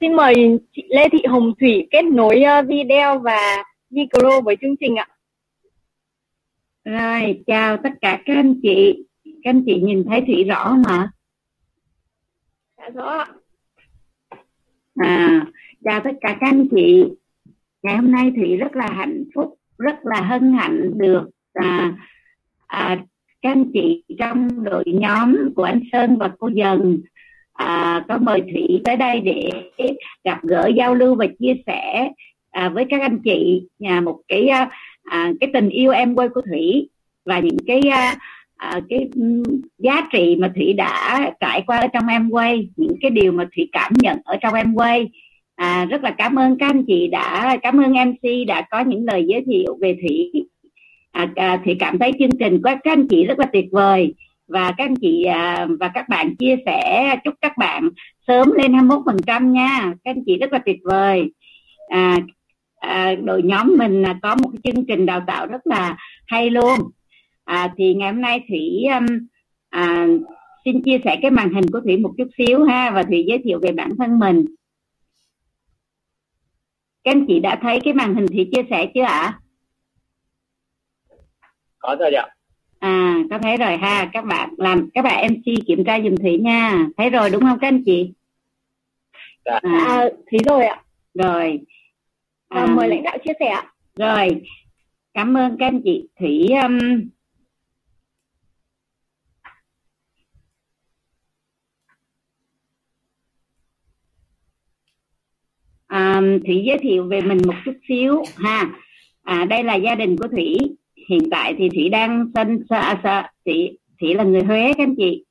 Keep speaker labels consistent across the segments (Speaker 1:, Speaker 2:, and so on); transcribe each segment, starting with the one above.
Speaker 1: xin mời chị Lê Thị Hồng Thủy kết nối ờ, video và micro với chương trình ạ.
Speaker 2: Rồi, chào tất cả các anh chị. Các anh chị nhìn thấy Thủy rõ không ạ?
Speaker 1: Dạ rõ ạ.
Speaker 2: À, chào tất cả các anh chị. Ngày hôm nay Thủy rất là hạnh phúc, rất là hân hạnh được à, à, các anh chị trong đội nhóm của anh Sơn và cô Dần à, có mời Thủy tới đây để gặp gỡ giao lưu và chia sẻ à, với các anh chị nhà một cái à, à cái tình yêu em quê của Thủy và những cái à, à, cái ừ, giá trị mà Thủy đã trải qua ở trong em quay những cái điều mà Thủy cảm nhận ở trong em quay à, rất là cảm ơn các anh chị đã cảm ơn MC đã có những lời giới thiệu về Thủy. À, à, Thủy cảm thấy chương trình của các anh chị rất là tuyệt vời và các anh chị à, và các bạn chia sẻ chúc các bạn sớm lên 21% nha. Các anh chị rất là tuyệt vời. À, à, đội nhóm mình là có một cái chương trình đào tạo rất là hay luôn. À, thì ngày hôm nay thủy um, à, xin chia sẻ cái màn hình của thủy một chút xíu ha và thủy giới thiệu về bản thân mình. Các anh chị đã thấy cái màn hình thủy chia sẻ chưa ạ?
Speaker 3: Có rồi ạ
Speaker 2: à có thấy rồi ha. Các bạn làm các bạn mc kiểm tra dùm thủy nha. Thấy rồi đúng không các anh chị?
Speaker 1: Dạ. à, à thấy rồi ạ.
Speaker 2: rồi.
Speaker 1: À, à, mời lãnh đạo chia sẻ ạ.
Speaker 2: rồi. Cảm ơn các anh chị. Thủy um, à, thủy giới thiệu về mình một chút xíu ha. À, đây là gia đình của thủy hiện tại thì thủy đang sinh sa, thủy, thủy là người huế các anh chị.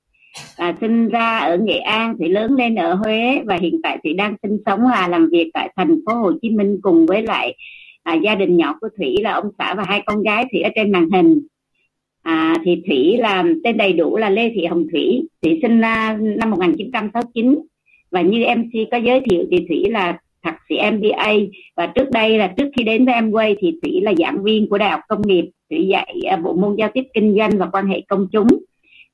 Speaker 2: À, sinh ra ở nghệ an thủy lớn lên ở huế và hiện tại thủy đang sinh sống và làm việc tại thành phố hồ chí minh cùng với lại à, gia đình nhỏ của thủy là ông xã và hai con gái thủy ở trên màn hình. À, thì thủy là tên đầy đủ là lê thị hồng thủy. Thủy sinh ra năm 1969 và như mc có giới thiệu thì thủy là thạc sĩ MBA và trước đây là trước khi đến với Amway thì Thủy là giảng viên của Đại học Công nghiệp. Thủy dạy à, bộ môn giao tiếp kinh doanh và quan hệ công chúng.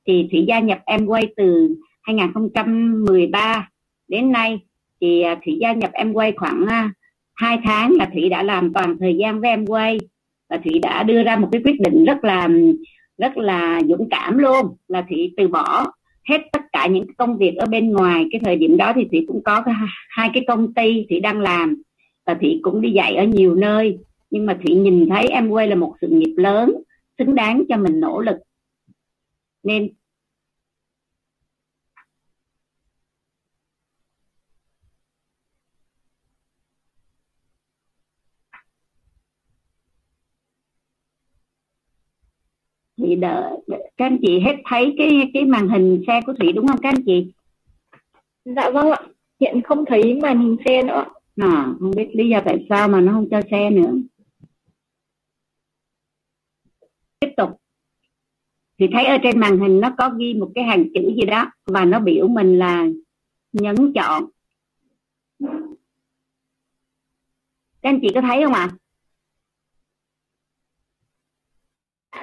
Speaker 2: Thì Thủy gia nhập Amway từ 2013 đến nay. Thì à, Thủy gia nhập Amway khoảng à, 2 tháng là Thủy đã làm toàn thời gian với Amway. Và Thủy đã đưa ra một cái quyết định rất là rất là dũng cảm luôn, là Thủy từ bỏ hết tất cả những công việc ở bên ngoài, cái thời điểm đó thì thủy cũng có hai cái công ty thủy đang làm và thủy cũng đi dạy ở nhiều nơi. Nhưng mà thủy nhìn thấy em quay là một sự nghiệp lớn, xứng đáng cho mình nỗ lực. Nên thì đợi các anh chị hết thấy cái cái màn hình xe của thủy đúng không các anh chị?
Speaker 1: Dạ vâng ạ. Hiện không thấy màn hình xe nữa
Speaker 2: à, không biết lý do tại sao mà nó không cho xe nữa. Tiếp tục. Thì thấy ở trên màn hình nó có ghi một cái hàng chữ gì đó và nó biểu mình là nhấn chọn. Các anh chị có thấy không ạ? à?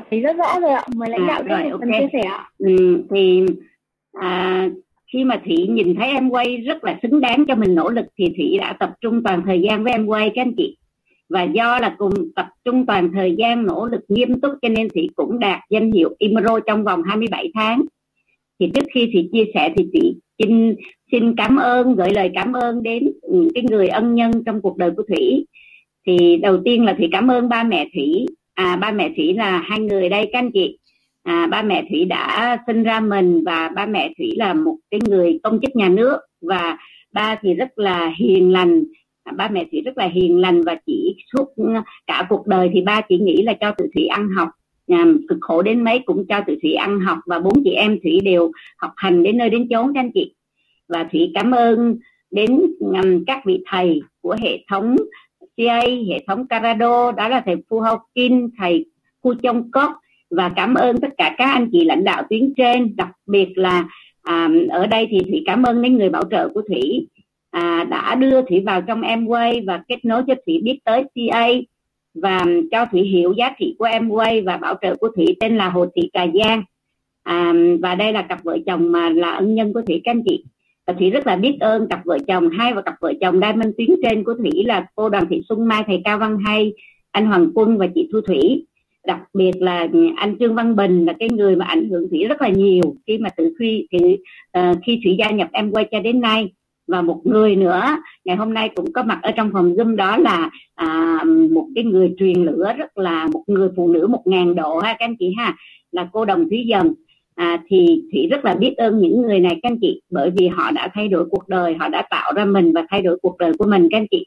Speaker 1: Thấy rất rõ rồi ạ. Mời lãnh à, đạo
Speaker 2: rồi, okay. chia sẻ ừ, thì à, khi mà thủy nhìn thấy em quay rất là xứng đáng cho mình nỗ lực thì thủy đã tập trung toàn thời gian với em quay các anh chị. Và do là cùng tập trung toàn thời gian nỗ lực nghiêm túc cho nên thủy cũng đạt danh hiệu Imro trong vòng 27 tháng. Thì trước khi thủy chia sẻ thì thủy xin xin cảm ơn gửi lời cảm ơn đến những cái người ân nhân trong cuộc đời của thủy. Thì đầu tiên là thủy cảm ơn ba mẹ thủy à, ba mẹ thủy là hai người đây các anh chị. À, ba mẹ thủy đã sinh ra mình và ba mẹ thủy là một cái người công chức nhà nước và ba thì rất là hiền lành. À, ba mẹ thủy rất là hiền lành và chỉ suốt ừ, cả cuộc đời thì ba chỉ nghĩ là cho tụi thủy ăn học. À, cực khổ đến mấy cũng cho tụi thủy ăn học và bốn chị em thủy đều học hành đến nơi đến chốn các anh chị. Và thủy cảm ơn đến um, các vị thầy của hệ thống CA, hệ thống Carado, đó là thầy Phu Hau Kim, thầy Phu Chong Cốc và cảm ơn tất cả các anh chị lãnh đạo tuyến trên, đặc biệt là à, ở đây thì Thủy cảm ơn những người bảo trợ của Thủy à, đã đưa Thủy vào trong Amway và kết nối cho Thủy biết tới CA và cho Thủy hiểu giá trị của Amway và bảo trợ của Thủy tên là Hồ Thị Cà Giang. À, và đây là cặp vợ chồng mà là ân nhân của Thủy các anh chị thủy rất là biết ơn cặp vợ chồng hai và cặp vợ chồng đai minh tuyến trên của thủy là cô đoàn thị xuân mai thầy cao văn hay anh hoàng quân và chị thu thủy. Đặc biệt là ừ, anh trương văn bình là cái người mà ảnh hưởng thủy rất là nhiều khi mà từ khi thì, uh, ờ, khi thủy gia nhập em quay cho đến nay. Và một người nữa ngày hôm nay cũng có mặt ở trong phòng zoom đó là à, một cái người truyền lửa rất là một người phụ nữ một ngàn độ ha các anh chị ha là cô đồng thúy dần à, thì thủy rất là biết ơn những người này các anh chị bởi vì họ đã thay đổi cuộc đời họ đã tạo ra mình và thay đổi cuộc đời của mình các anh chị.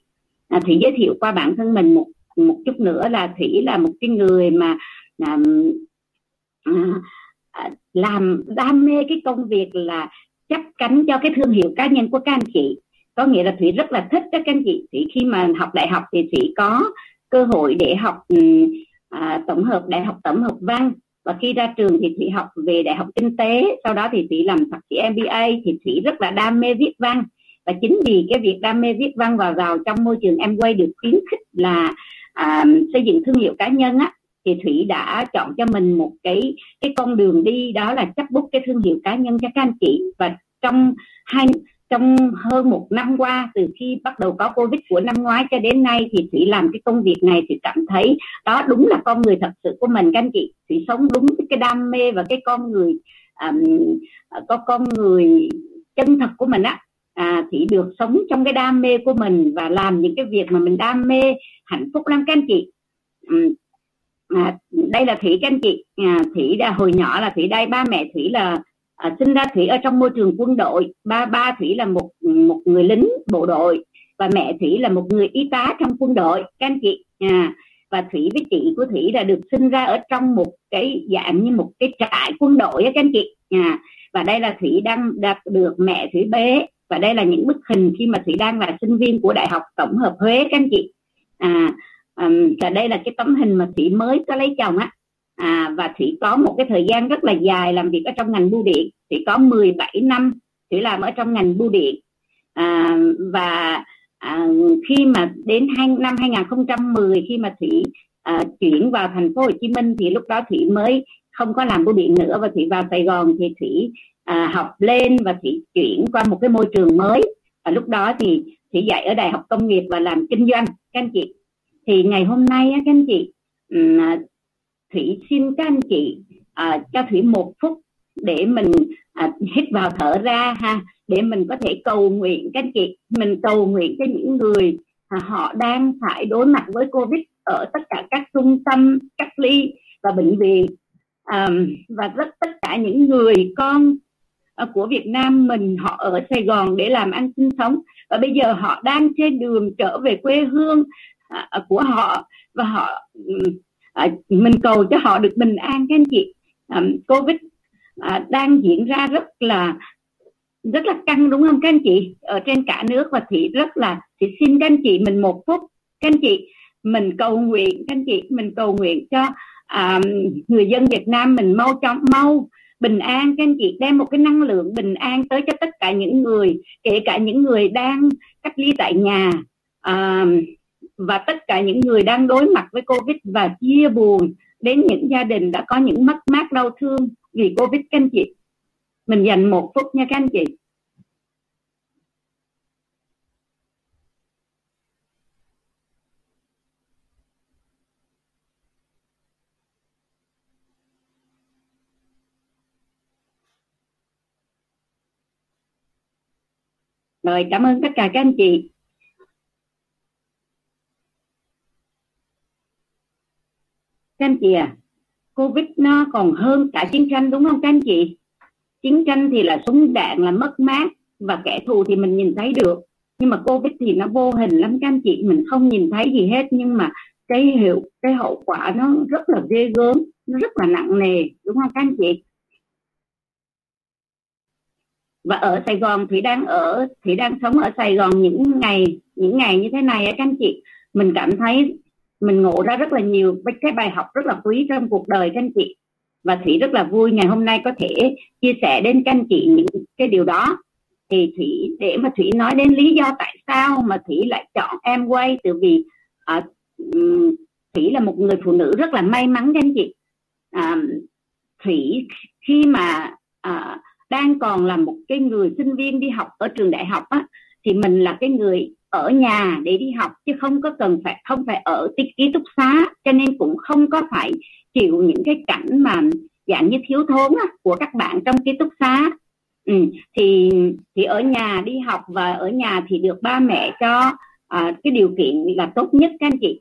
Speaker 2: À, thủy giới thiệu qua bản thân mình một một chút nữa là thủy là một cái người mà à, à, à làm đam mê cái công việc là chấp cánh cho cái thương hiệu cá nhân của các anh chị. Có nghĩa là thủy rất là thích các anh chị. Thì khi mà học đại học thì thủy có cơ hội để học ừ, à, tổng hợp đại học tổng hợp văn và khi ra trường thì thủy học về đại học kinh tế sau đó thì thủy làm thạc sĩ MBA thì thủy rất là đam mê viết văn. Và chính vì cái việc đam mê viết văn và vào trong môi trường em quay được khuyến khích là à, xây dựng thương hiệu cá nhân á thì thủy đã chọn cho mình một cái cái con đường đi đó là chấp bút cái thương hiệu cá nhân cho các anh chị. Và trong hai trong hơn một năm qua từ khi bắt đầu có covid của năm ngoái cho đến nay thì thủy làm cái công việc này thì cảm thấy đó đúng là con người thật sự của mình các anh chị. Thủy sống đúng cái đam mê và cái con người um, có con người chân thật của mình á. À, thì được sống trong cái đam mê của mình và làm những cái việc mà mình đam mê hạnh phúc lắm các anh chị. Um, à, đây là thủy các anh chị. À, thủy đã hồi nhỏ là thủy đây ba mẹ thủy là à, sinh ra thủy ở trong môi trường quân đội. Ba ba thủy là một một người lính bộ đội và mẹ thủy là một người y tá trong quân đội. Các anh chị à, và thủy với chị của thủy là được sinh ra ở trong một cái dạng như một cái trại quân đội á các anh chị. À, và đây là thủy đang đạt được mẹ thủy bé và đây là những bức hình khi mà thủy đang là sinh viên của đại học tổng hợp huế các anh chị. À, um, và đây là cái tấm hình mà thủy mới có lấy chồng á à, và thủy có một cái thời gian rất là dài làm việc ở trong ngành bưu điện. Thủy có 17 năm thủy làm ở trong ngành bưu điện. À, và à, khi mà đến hai, năm 2010 khi mà thủy à, chuyển vào thành phố Hồ Chí Minh thì lúc đó thủy mới không có làm bưu điện nữa và thủy vào Sài Gòn thì thủy à, học lên và thủy chuyển qua một cái môi trường mới. Và lúc đó thì thủy dạy ở đại học công nghiệp và làm kinh doanh. Các anh chị thì ngày hôm nay các anh chị à, thủy xin các anh chị à, cho thủy một phút để mình à, hít vào thở ra ha để mình có thể cầu nguyện các anh chị. Mình cầu nguyện cho những người à, họ đang phải đối mặt với covid ở tất cả các trung tâm cách ly và bệnh viện. À, và rất tất cả những người con à, của Việt Nam mình họ ở Sài Gòn để làm ăn sinh sống. Và bây giờ họ đang trên đường trở về quê hương à, à của họ. Và họ à, mình cầu cho họ được bình an các anh chị. À, covid à, đang diễn ra rất là rất là căng đúng không các anh chị? Ở trên cả nước và thị rất là thì xin các anh chị mình một phút. Các anh chị mình cầu nguyện các anh chị mình cầu nguyện cho à, người dân Việt Nam mình mau chóng mau bình an. Các anh chị đem một cái năng lượng bình an tới cho tất cả những người kể cả những người đang cách ly tại nhà. À, và tất cả những người đang đối mặt với covid và chia buồn đến những gia đình đã có những mất mát đau thương vì covid. Các anh chị, mình dành một phút nha các anh chị. Rồi, cảm ơn tất cả các anh chị. Các anh chị à covid nó còn hơn cả chiến tranh đúng không các anh chị? Chiến tranh thì là súng đạn là mất mát và kẻ thù thì mình nhìn thấy được. Nhưng mà covid thì nó vô hình lắm các anh chị, mình không nhìn thấy gì hết. Nhưng mà cái hiệu, cái hậu quả nó rất là ghê gớm, nó rất là nặng nề, đúng không các anh chị? Và ở Sài Gòn thì đang ở, thì đang sống ở Sài Gòn những ngày những ngày như thế này các anh chị. Mình cảm thấy mình ngộ ra rất là nhiều cái bài học rất là quý trong cuộc đời các anh chị. Và thủy rất là vui ngày hôm nay có thể chia sẻ đến các anh chị những cái điều đó. Thì thủy để mà thủy nói đến lý do tại sao mà thủy lại chọn em quay từ vì à, thủy là một người phụ nữ rất là may mắn các anh chị. À, thủy khi mà à, đang còn là một cái người sinh viên đi học ở trường đại học á thì mình là cái người ở nhà để đi học chứ không có cần phải không phải ở ký túc xá cho nên cũng không có phải chịu những cái cảnh mà dạng như thiếu thốn á, của các bạn trong ký túc xá. Ừ, thì thì ở nhà đi học và ở nhà thì được ba mẹ cho à, cái điều kiện là tốt nhất các anh chị.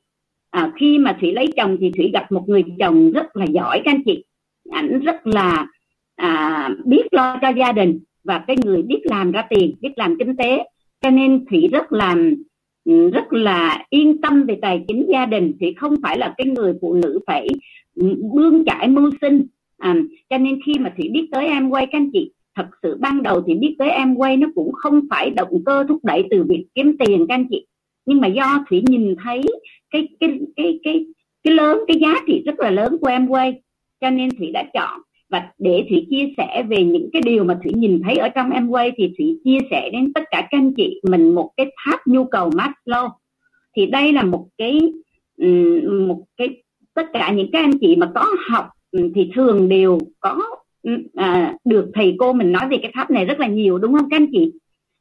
Speaker 2: À, khi mà thủy lấy chồng thì thủy gặp một người chồng rất là giỏi các anh chị. Ảnh rất là à, biết lo cho gia đình và cái người biết làm ra tiền biết làm kinh tế cho nên thủy rất là ừ, rất là yên tâm về tài chính gia đình. Thì không phải là cái người phụ nữ phải bươn chải mưu sinh. À, cho nên khi mà thủy biết tới em quay các anh chị thật sự ban đầu thì biết tới em quay nó cũng không phải động cơ thúc đẩy từ việc kiếm tiền các anh chị. Nhưng mà do thủy nhìn thấy cái cái cái cái cái lớn cái giá trị rất là lớn của em quay cho nên thủy đã chọn và để thủy chia sẻ về những cái điều mà thủy nhìn thấy ở trong em quay thì thủy chia sẻ đến tất cả các anh chị mình một cái tháp nhu cầu Maslow thì đây là một cái một cái tất cả những các anh chị mà có học thì thường đều có à, được thầy cô mình nói về cái tháp này rất là nhiều đúng không các anh chị?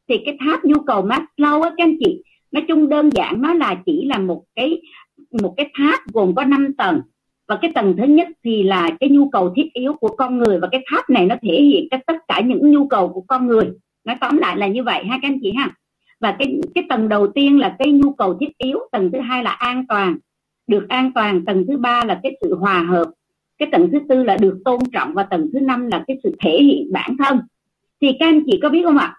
Speaker 2: Thì cái tháp nhu cầu Maslow á các anh chị nói chung đơn giản nó là chỉ là một cái một cái tháp gồm có 5 tầng và cái tầng thứ nhất thì là cái nhu cầu thiết yếu của con người và cái tháp này nó thể hiện các tất cả những nhu cầu của con người. Nói tóm lại là như vậy ha các anh chị ha. Và cái cái tầng đầu tiên là cái nhu cầu thiết yếu, tầng thứ hai là an toàn. Được an toàn, tầng thứ ba là cái sự hòa hợp. Cái tầng thứ tư là được tôn trọng và tầng thứ năm là cái sự thể hiện bản thân. Thì các anh chị có biết không ạ?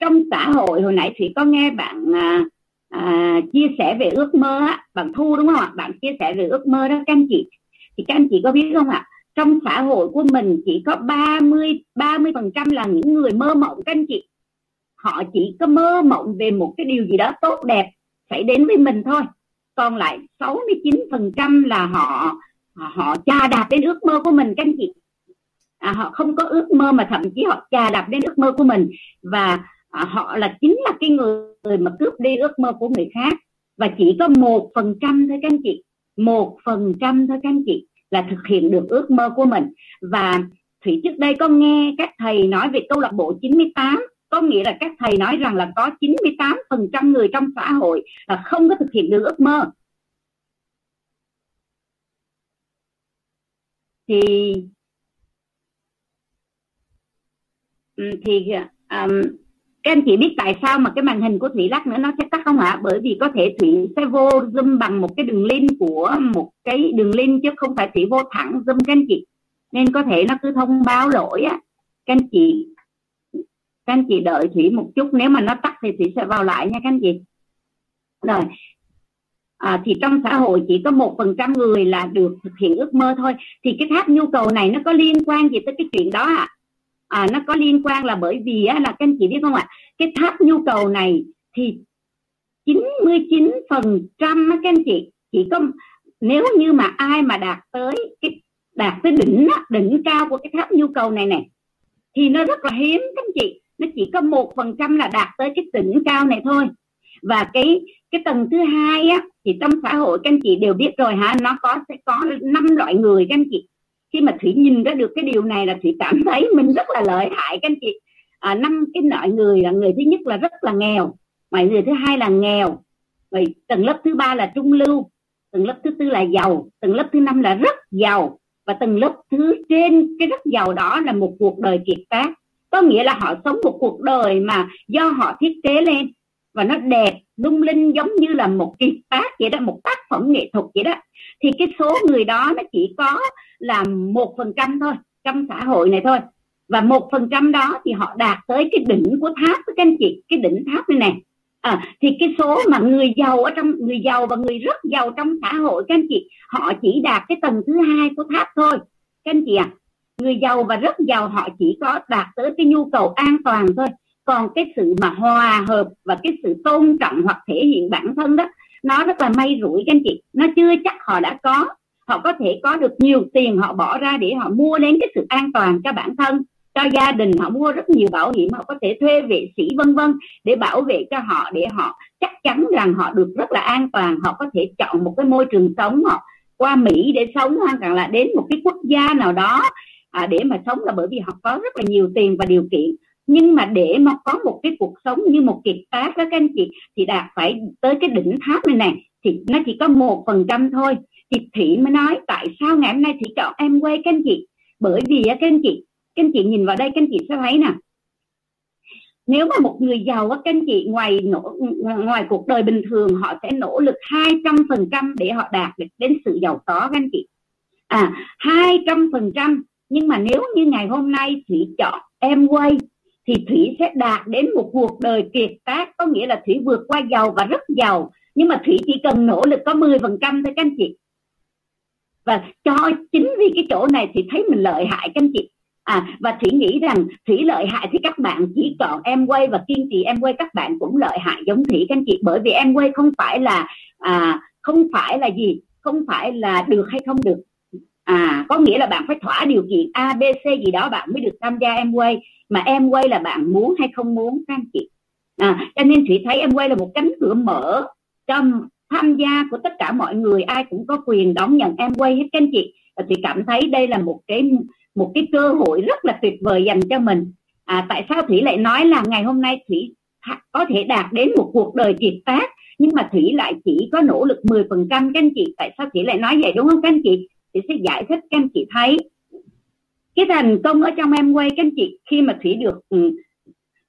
Speaker 2: Trong xã hội, hồi nãy thì có nghe bạn à, à, chia sẻ về ước mơ á bạn thu đúng không ạ? Bạn chia sẻ về ước mơ đó các anh chị. Thì các anh chị có biết không ạ? Trong xã hội của mình chỉ có 30 30 phần trăm là những người mơ mộng các anh chị. Họ chỉ có mơ mộng về một cái điều gì đó tốt đẹp xảy đến với mình thôi. Còn lại 69 phần trăm là họ họ chà đạp đến ước mơ của mình các anh chị. À, họ không có ước mơ mà thậm chí họ chà đạp đến ước mơ của mình. Và à, họ là chính là cái người, người mà cướp đi ước mơ của người khác. Và chỉ có một phần trăm thôi các anh chị. Một phần trăm thôi các anh chị là thực hiện được ước mơ của mình. Và thủy trước đây có nghe các thầy nói về câu lạc bộ 98 có nghĩa là các thầy nói rằng là có 98 phần trăm người trong xã hội là không có thực hiện được ước mơ. Thì ừ, thì um, các anh chị biết tại sao mà cái màn hình của thủy lắc nữa nó sẽ tắt không ạ bởi vì có thể thủy sẽ vô zoom bằng một cái đường link của một cái đường link chứ không phải thủy vô thẳng zoom các anh chị. Nên có thể nó cứ thông báo lỗi á. Các anh chị các anh chị đợi thủy một chút. Nếu mà nó tắt thì thủy sẽ vào lại nha các anh chị. Rồi. À, thì trong xã hội chỉ có một phần trăm người là được thực hiện ước mơ thôi. Thì cái tháp nhu cầu này nó có liên quan gì tới cái chuyện đó ạ? à? À, nó có liên quan là bởi vì á, là các anh chị biết không ạ? Cái tháp nhu cầu này thì 99 phần trăm các anh chị chỉ có nếu như mà ai mà đạt tới cái đạt tới đỉnh đỉnh cao của cái tháp nhu cầu này này thì nó rất là hiếm các anh chị. Nó chỉ có một phần trăm là đạt tới cái đỉnh cao này thôi. Và cái cái tầng thứ hai á thì trong xã hội các anh chị đều biết rồi hả? Nó có sẽ có năm loại người các anh chị khi mà thủy nhìn ra được cái điều này là thủy cảm thấy mình rất là lợi hại các anh chị. À, năm cái loại người là người thứ nhất là rất là nghèo mà người thứ hai là nghèo. Rồi tầng lớp thứ ba là trung lưu tầng lớp thứ tư là giàu tầng lớp thứ năm là rất giàu. Và tầng lớp thứ trên cái rất giàu đó là một cuộc đời kiệt tác có nghĩa là họ sống một cuộc đời mà do họ thiết kế lên và nó đẹp lung linh giống như là một kiệt tác vậy đó một tác phẩm nghệ thuật vậy đó. Thì cái số người đó nó chỉ có là một phần trăm thôi trong xã hội này thôi. Và một phần trăm đó thì họ đạt tới cái đỉnh của tháp các anh chị cái đỉnh tháp này nè. À, thì cái số mà người giàu ở trong người giàu và người rất giàu trong xã hội các anh chị họ chỉ đạt cái tầng thứ hai của tháp thôi các anh chị à người giàu và rất giàu họ chỉ có đạt tới cái nhu cầu an toàn thôi còn cái sự mà hòa hợp và cái sự tôn trọng hoặc thể hiện bản thân đó nó rất là may rủi các anh chị. Nó chưa chắc họ đã có. Họ có thể có được nhiều tiền họ bỏ ra để họ mua đến cái sự an toàn cho bản thân cho gia đình. Họ mua rất nhiều bảo hiểm họ có thể thuê vệ sĩ vân vân để bảo vệ cho họ để họ chắc chắn rằng họ được rất là an toàn. Họ có thể chọn một cái môi trường sống họ qua Mỹ để sống hoặc là đến một cái quốc gia nào đó à, để mà sống là bởi vì họ có rất là nhiều tiền và điều kiện nhưng mà để mà có một cái cuộc sống như một kiệt tác đó các anh chị thì đạt phải tới cái đỉnh tháp này này thì nó chỉ có một phần trăm thôi. Thì thủy mới nói tại sao ngày hôm nay thủy chọn em quay các anh chị? Bởi vì các anh chị các anh chị nhìn vào đây các anh chị sẽ thấy nè. Nếu mà một người giàu các anh chị ngoài nỗ, ngoài cuộc đời bình thường họ sẽ nỗ lực 200 phần trăm để họ đạt được đến sự giàu có các anh chị. À 200 phần trăm. Nhưng mà nếu như ngày hôm nay thủy chọn em quay thì thủy sẽ đạt đến một cuộc đời kiệt tác có nghĩa là thủy vượt qua giàu và rất giàu. Nhưng mà thủy chỉ cần nỗ lực có 10 phần trăm thôi các anh chị. Và cho chính vì cái chỗ này thì thấy mình lợi hại các anh chị. À và thủy nghĩ rằng thủy lợi hại thì các bạn chỉ chọn em quay và kiên trì em quay các bạn cũng lợi hại giống thủy các anh chị. Bởi vì em quay không phải là à, không phải là gì? Không phải là được hay không được. À có nghĩa là bạn phải thỏa điều kiện a b c gì đó bạn mới được tham gia em quay mà em quay là bạn muốn hay không muốn các anh chị? À, cho nên thủy thấy em quay là một cánh cửa mở cho tham gia của tất cả mọi người. Ai cũng có quyền đón nhận em quay hết các anh chị. Và thì cảm thấy đây là một cái một cái cơ hội rất là tuyệt vời dành cho mình. À, tại sao thủy lại nói là ngày hôm nay thủy có thể đạt đến một cuộc đời kiệt tác nhưng mà thủy lại chỉ có nỗ lực 10% các anh chị? Tại sao thủy lại nói vậy đúng không các anh chị? Thì sẽ giải thích các anh chị thấy cái thành công ở trong em quay các anh chị khi mà thủy được ừ,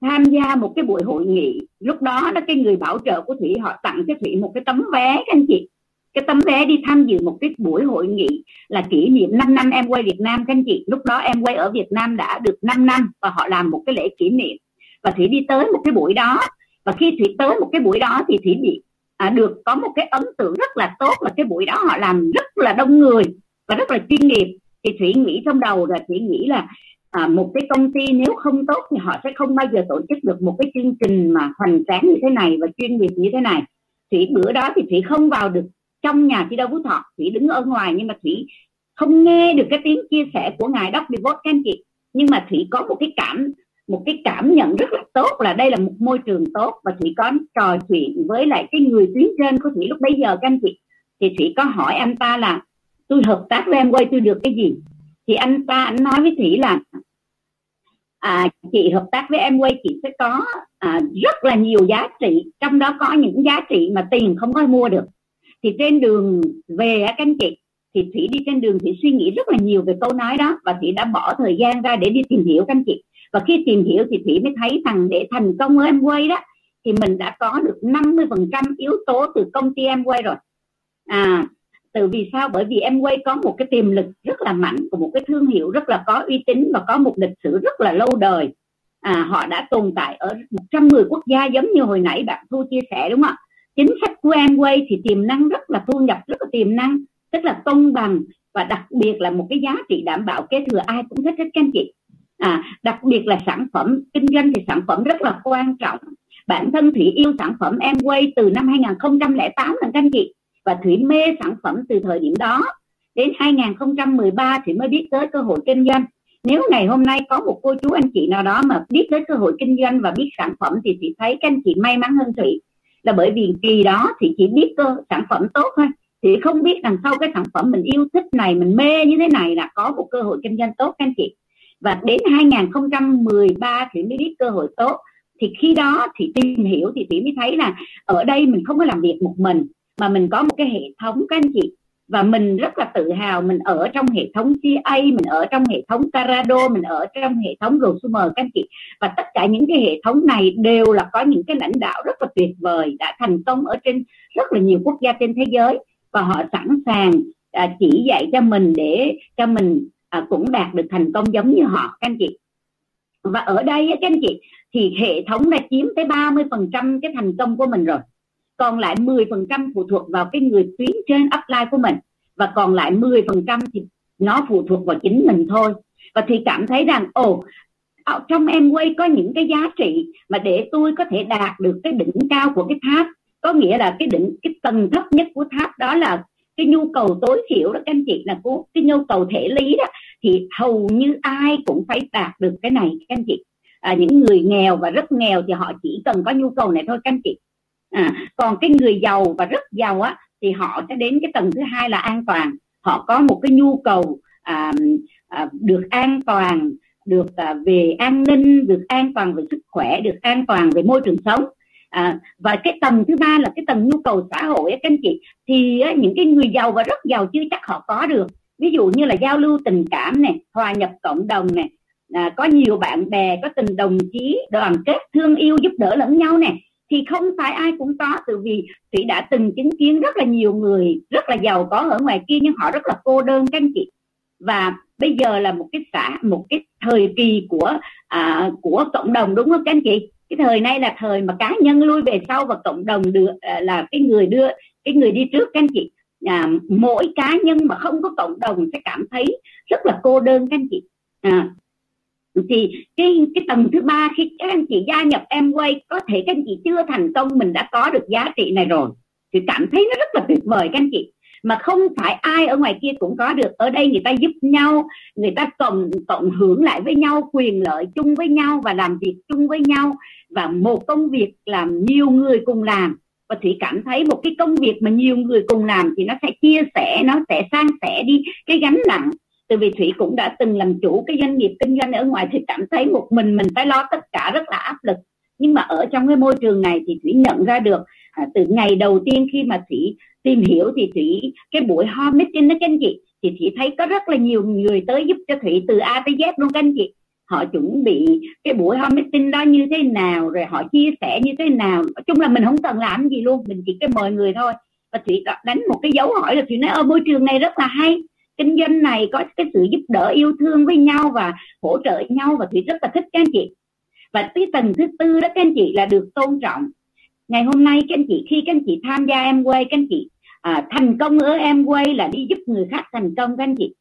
Speaker 2: tham gia một cái buổi hội nghị lúc đó đó cái người bảo trợ của thủy họ tặng cho thủy một cái tấm vé các anh chị. Cái tấm vé đi tham dự một cái buổi hội nghị là kỷ niệm 5 năm em quay Việt Nam các anh chị. Lúc đó em quay ở Việt Nam đã được 5 năm và họ làm một cái lễ kỷ niệm. Và thủy đi tới một cái buổi đó. Và khi thủy tới một cái buổi đó thì thủy bị à, được có một cái ấn tượng rất là tốt là cái buổi đó họ làm rất là đông người và rất là chuyên nghiệp thì thủy nghĩ trong đầu là thủy nghĩ là à, một cái công ty nếu không tốt thì họ sẽ không bao giờ tổ chức được một cái chương trình mà hoành tráng như thế này và chuyên nghiệp như thế này. Thủy bữa đó thì thủy không vào được trong nhà thi đấu phú thọ. Thủy đứng ở ngoài nhưng mà thủy không nghe được cái tiếng chia sẻ của ngài đốc Devot các anh chị nhưng mà thủy có một cái cảm một cái cảm nhận rất là tốt là đây là một môi trường tốt và thủy có trò chuyện với lại cái người tuyến trên của thủy lúc bấy giờ. Các anh chị thì thủy có hỏi anh ta là tôi hợp tác với em quay tôi được cái gì? Thì anh ta anh nói với thủy là à, chị hợp tác với em quay chị sẽ có à, rất là nhiều giá trị. Trong đó có những giá trị mà tiền không có mua được. Thì trên đường về các anh chị thì thủy đi trên đường thủy suy nghĩ rất là nhiều về câu nói đó và thủy đã bỏ thời gian ra để đi tìm hiểu các anh chị. Và khi tìm hiểu thì thủy mới thấy rằng để thành công ở em quay đó thì mình đã có được 50% yếu tố từ công ty em quay rồi. À từ vì sao? Bởi vì em quay có một cái tiềm lực rất là mạnh của một cái thương hiệu rất là có uy tín và có một lịch sử rất là lâu đời. À, họ đã tồn tại ở 110 quốc gia giống như hồi nãy bạn thu chia sẻ đúng không ạ? Chính sách của em quay thì tiềm năng rất là thu nhập rất là tiềm năng tức là công bằng và đặc biệt là một cái giá trị đảm bảo kế thừa ai cũng thích hết các anh chị. À, đặc biệt là sản phẩm kinh doanh thì sản phẩm rất là quan trọng. Bản thân thủy yêu sản phẩm em quay từ năm 2008 là các anh chị và thủy mê sản phẩm từ thời điểm đó. Đến 2013 thì mới biết tới cơ hội kinh doanh. Nếu ngày hôm nay có một cô chú anh chị nào đó mà biết tới cơ hội kinh doanh và biết sản phẩm thì chị thấy các anh chị may mắn hơn thủy. Là bởi vì kỳ đó thì chỉ biết cơ sản phẩm tốt thôi thì không biết đằng sau cái sản phẩm mình yêu thích này, mình mê như thế này là có một cơ hội kinh doanh tốt các anh chị. Và đến 2013 thì mới biết cơ hội tốt. Thì khi đó thì tìm hiểu thì chị mới thấy là ở đây mình không có làm việc một mình mà mình có một cái hệ thống các anh chị. Và mình rất là tự hào mình ở trong hệ thống CA mình ở trong hệ thống Carado mình ở trong hệ thống Prosumer các anh chị. Và tất cả những cái hệ thống này đều là có những cái lãnh đạo rất là tuyệt vời đã thành công ở trên rất là nhiều quốc gia trên thế giới. Và họ sẵn sàng à, chỉ dạy cho mình để cho mình à, cũng đạt được thành công giống như họ các anh chị. Và ở đây các anh chị thì hệ thống đã chiếm tới 30 phần trăm cái thành công của mình rồi còn lại 10% phụ thuộc vào cái người tuyến trên upline của mình và còn lại 10% thì nó phụ thuộc vào chính mình thôi. Và thì cảm thấy rằng ồ trong em quay có những cái giá trị mà để tôi có thể đạt được cái đỉnh cao của cái tháp. Có nghĩa là cái đỉnh cái tầng thấp nhất của tháp đó là cái nhu cầu tối thiểu đó các anh chị là của cái nhu cầu thể lý đó. Thì hầu như ai cũng phải đạt được cái này các anh chị. À, những người nghèo và rất nghèo thì họ chỉ cần có nhu cầu này thôi các anh chị à, còn cái người giàu và rất giàu á thì họ sẽ đến cái tầng thứ hai là an toàn. Họ có một cái nhu cầu à, à, được an toàn được à, về an ninh được an toàn về sức khỏe được an toàn về môi trường sống. À, và cái tầng thứ ba là cái tầng nhu cầu xã hội các anh chị thì á, những cái người giàu và rất giàu chưa chắc họ có được. Ví dụ như là giao lưu tình cảm này hòa nhập cộng đồng này à, có nhiều bạn bè có tình đồng chí đoàn kết thương yêu giúp đỡ lẫn nhau này thì không phải ai cũng có từ vì thủy đã từng chứng kiến rất là nhiều người rất là giàu có ở ngoài kia nhưng họ rất là cô đơn các anh chị. Và bây giờ là một cái xã một cái thời kỳ của à, của cộng đồng đúng không các anh chị? Cái thời này là thời mà cá nhân lui về sau và cộng đồng được à, là cái người đưa cái người đi trước các anh chị. À, mỗi cá nhân mà không có cộng đồng sẽ cảm thấy rất là cô đơn các anh chị. À, thì cái cái tầng thứ ba, khi các anh chị gia nhập em quay có thể các anh chị chưa thành công, mình đã có được giá trị này rồi. Thì cảm thấy nó rất là tuyệt vời các anh chị. Mà không phải ai ở ngoài kia cũng có được. Ở đây người ta giúp nhau, người ta cộng cộng hưởng lại với nhau, quyền lợi chung với nhau và làm việc chung với nhau. Và một công việc làm nhiều người cùng làm. Và thủy cảm thấy một cái công việc mà nhiều người cùng làm thì nó sẽ chia sẻ, nó sẽ san sẻ đi cái gánh nặng từ vì thủy cũng đã từng làm chủ cái doanh nghiệp kinh doanh ở ngoài thì cảm thấy một mình mình phải lo tất cả rất là áp lực. Nhưng mà ở trong cái môi trường này thì thủy nhận ra được à, từ ngày đầu tiên khi mà thủy tìm hiểu thì thủy cái buổi home meeting đó các anh chị thì thủy thấy có rất là nhiều người tới giúp cho thủy từ a tới z luôn các anh chị. Họ chuẩn bị cái buổi home meeting đó như thế nào rồi họ chia sẻ như thế nào. Nói chung là mình không cần làm gì luôn mình chỉ cái mời người thôi. Và thủy đánh một cái dấu hỏi là thủy nói ở môi trường này rất là hay kinh doanh này có cái sự giúp đỡ yêu thương với nhau và hỗ trợ nhau và thủy rất là thích các anh chị. Và cái tầng thứ tư đó các anh chị là được tôn trọng. Ngày hôm nay các anh chị khi các anh chị tham gia em quay các anh chị à, thành công ở em quay là đi giúp người khác thành công các anh chị.